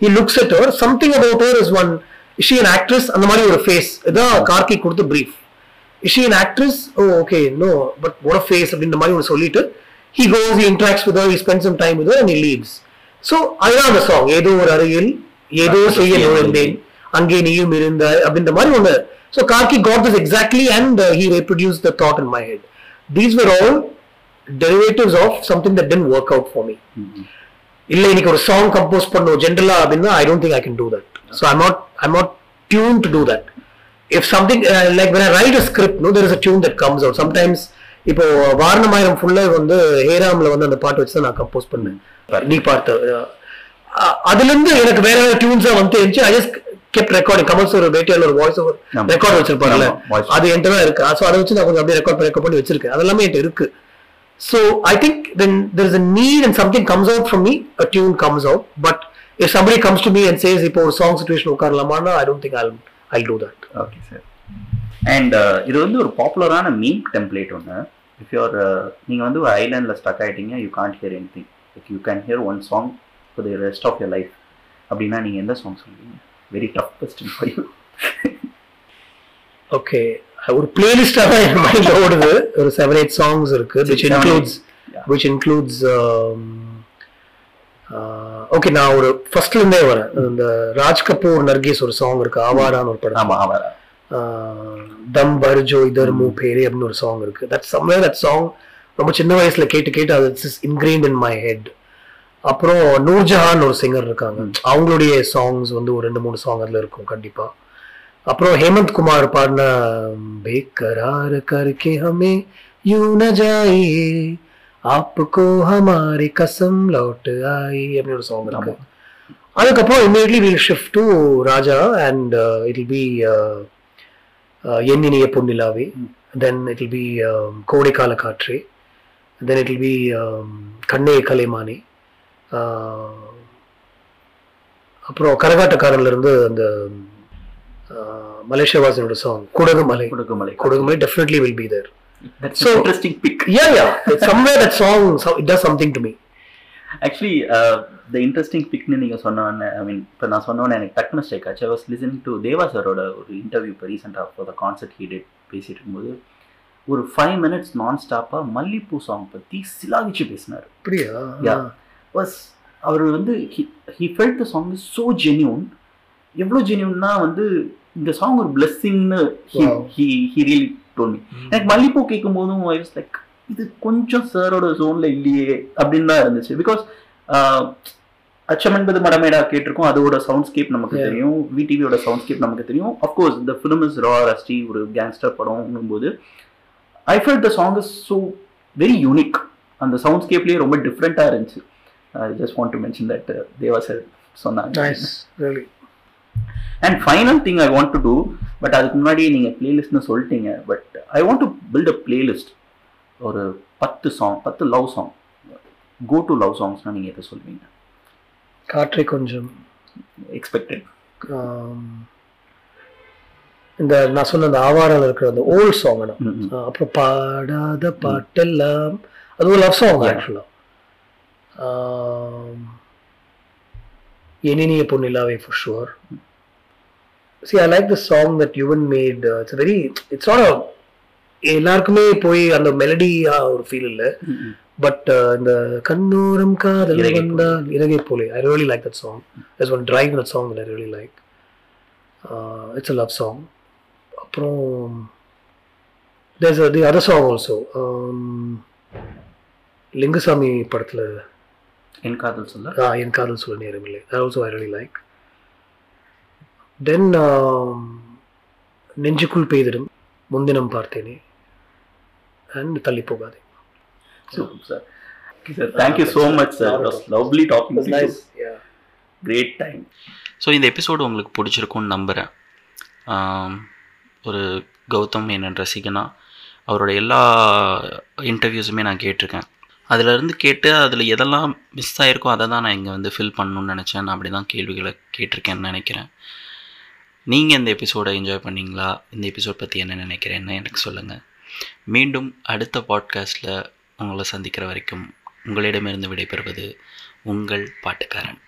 He looks at her. Something about her is one. Is she an actress? அந்த மாதிரி ஒரு face இதான் கார்கி கொடுத்த brief. Is she an actress? Oh, okay, no. But what a face அப்படின்ற மாதிரி ஒன்று சொல்லிட்டு he goes, he interacts with her, he spends some time with her and he leaves. So அதுதான் அந்த சாங் ஏதோ ஒரு அறையில் ஏதோ செய்ய நுழைந்தேன் அங்கே நீயும் இருந்தாய் அப்படின்ற மாதிரி ஒன்று so Karky got this exactly and he reproduced the thought in my head. These were all derivatives of something that didn't work out for me. ம் இல்ல இன்னைக்கு ஒரு சாங் கம்போஸ் பண்ணும் ஜென்ரலா அப்படின்னா I don't think I can do that so I'm not I'm not tune to do that if something like when I write a script no there is a tune that comes out sometimes இப்போ வாரணமாயிரம் ஃபுல்லா வந்து ஹேராம்ல வந்து அந்த பாட்டு வச்சு தான் நான் compose பண்ணேன். நீ பார்த்த அஹ், அதுல இருந்து எனக்கு வேற வேற டியூன்ஸா வந்து இருந்துச்சு. I just kept recording Kamal sir பேட்டியால ஒரு வாய்ஸ் ஓவர். ரெக்கார்ட் வச்சிருப்பாங்கல்ல. அது என்கிட்ட தான் இருக்கு. ஸோ அதை வச்சு நான் கொஞ்சம் அப்படியே ரெக்கார்ட் பண்ணி ரெக்கார்ட் பண்ணி வச்சிருக்கேன். அதெல்லாமே என்கிட்ட இருக்கு. So I think when there is a need and something comes out from me, a tune comes out. But if somebody comes to me and says, இப்போ ஒரு song situation உட்காரலாமான்னா I don't think I'll I'll do that. Okay sir and இது வந்து ஒரு பாப்புலரான meme template ஒன்று if you're நீங்கள் வந்து ஒரு ஐலாண்டில் stuck ஆகிட்டீங்க you can't hear anything if you can hear one song for the rest of your life அப்படின்னா நீங்கள் எந்த சாங் சொல்லுவீங்க very tough question for you Okay. ஒரு பிளேலிஸ்டா தான் என் மைண்ட்ல ஓடுது. ஒரு செவன் எயிட் சாங்ஸ் இருக்கு includes yeah. which includes okay நான் ஒரு ஃபர்ஸ்ட்ல இருந்தே வரேன். இந்த ராஜ் கபூர் நர்கீஸ் ஒரு சாங் இருக்கு ஆவாரான்னு ஒரு படம். தம் பர்ஜோ இதர் மூ பேரே அப்படின்னு ஒரு சாங் இருக்கு. தட் சம்வேர் தட் சாங் ரொம்ப சின்ன வயசுல கேட்டு கேட்டு அது it's ingrained in my head அப்புறம் நூர்ஜஹான் ஒரு சிங்கர் இருக்காங்க. அவங்களுடைய சாங்ஸ் வந்து ஒரு ரெண்டு மூணு சாங் அதுல இருக்கும் கண்டிப்பா. அப்புறம் ஹேமந்த் குமார் பாடின பேக்கரார் கருக்கே ஹமே யூ ந ஜாயியே ஆப்புக்கோ ஹமாரி கசம் லவுட் ஆயி அப்படின்னு ஒரு சாங் இருக்கு. அதுக்கப்புறம் immediately will shift to Raja and it be எண்ணினிய பொன்னிலாவே. தென் இட் பி கோடைக்கால காற்றே. தென் இட் வில் பி கண்ணே கலைமானி uh, அப்புறம் கரகாட்டக்காரன்ல இருந்து அந்த uh, மலேசியா வாசனோட சாங் குடகுமலை. கொடுக்குமலை Kudagumalai definitely will be there that's So- interesting pick yeah yeah. Somewhere that song so- it does something to me. Actually the interesting பிக்னு நீங்கள் சொன்னோன்னே ஐ மீன் இப்போ நான் சொன்னோன்னே எனக்கு டக்குனு ஸ்ட்ரைக் ஆச்சு. I was listening to Deva சாரோட ஒரு இன்டர்வியூ இப்போ ரீசெண்டாக ஃபார் த கான்சர்ட் ஹீடட் பேசிட்டு இருக்கும்போது. ஒரு ஃபைவ் மினிட்ஸ் நான் ஸ்டாப்பாக மல்லிப்பூ சாங் பற்றி சிலாகிச்சு பேசினார். அப்படியா. வாஸ் அவர் வந்து he felt the song is so genuine எவ்வளோ ஜென்யூன்னா வந்து இந்த சாங் ஒரு பிளெஸ்ஸிங்னு. ஹி ரியலி டோல் மீ எனக்கு மல்லிப்பூ கேட்கும் போதும் ஐ வாஸ் லைக் இது கொஞ்சம் சாரோட ஜோன்ல இல்லையே அப்படின்னு தான் இருந்துச்சு. பிகாஸ் அச்சம் என்பது மடமேடா கேட்டிருக்கோம். அதோட சவுண்ட்ஸ்கேப் நமக்கு. தெரியும். விடிவியோட சவுண்ட்ஸ்கேப் நமக்கு தெரியும். அஃப்கோர்ஸ் இந்த ஃபிலிம் இஸ் ரா ரஸ்டி ஒரு கேங்ஸ்டர் படம்ங்கும் போது I felt the song is so very unique அந்த சவுண்ட்ஸ்கேப்லேயே ரொம்ப டிஃப்ரெண்ட்டாக இருந்துச்சு. I just want to mention that Deva sir சொன்னாங்க. Nice really. And final thing I want to do but அதுக்கு முன்னாடி நீங்கள் பிளேலிஸ்ட்னு சொல்லிட்டீங்க but I want to build a playlist ஒரு பத்து சாங் பத்து love song go to love சாங்ஸ்னால் நீங்கள் எதை சொல்வீங்க காற்றை கொஞ்சம் எக்ஸ்பெக்டட் இந்த நான் சொன்ன அந்த ஆவாரால இருக்கிற அந்த ஓல்ட் சாங் அப்புறம் பாடாத பாட்டெல்லாம். அது ஒரு லவ் சாங் Yeah. ஆக்சுவலா எனினிய பொன்னிலாவே for sure see I like the song that Yuvan made it's very it's not எல்லாருக்குமே போய் அந்த மெலடியா ஒரு ஃபீல் இல்லை. பட் இந்த கண்ணோரம் காதல் வந்தால் இறகை போலே. I really like that song is one drive that song I really like it's a love song அப்புறம் there's the other song also Lingusamy படத்தில். என் காதல் சொல்ல? என் காதல் சொல்ல நேரமில்லை that also I really like. தென் நெஞ்சுக்குள் பெய்திடும் முன்தினம் பார்த்தேனே. அண்ட் தள்ளி போகாதே. Sir. Sir thank you so much sir lovely talking yeah. Great time so இந்த எபிசோடு உங்களுக்கு பிடிச்சிருக்கும்னு நம்புகிறேன் ஆம், ஒரு கௌதம் மேனன் ரசிகனா அவரோட எல்லா இன்டர்வியூஸுமே நான் கேட்டிருக்கேன். அதிலேருந்து கேட்டு அதில் எதெல்லாம் மிஸ் ஆகிருக்கோ அதை தான் நான் இங்கே வந்து ஃபில் பண்ணணும்னு நினச்சேன். நான் அப்படி தான் கேள்விகளை கேட்டிருக்கேன்னு நினைக்கிறேன். நீங்கள் இந்த எபிசோடை என்ஜாய் பண்ணீங்களா? இந்த எபிசோட் பற்றி என்ன நினைக்கிறேன்னு எனக்கு சொல்லுங்கள் மீண்டும் அடுத்த பாட்காஸ்ட்டில் உங்களை சந்திக்கிற வரைக்கும் உங்களிடமிருந்து விடைபெறுவது உங்கள் பாட்டுக்காரன்.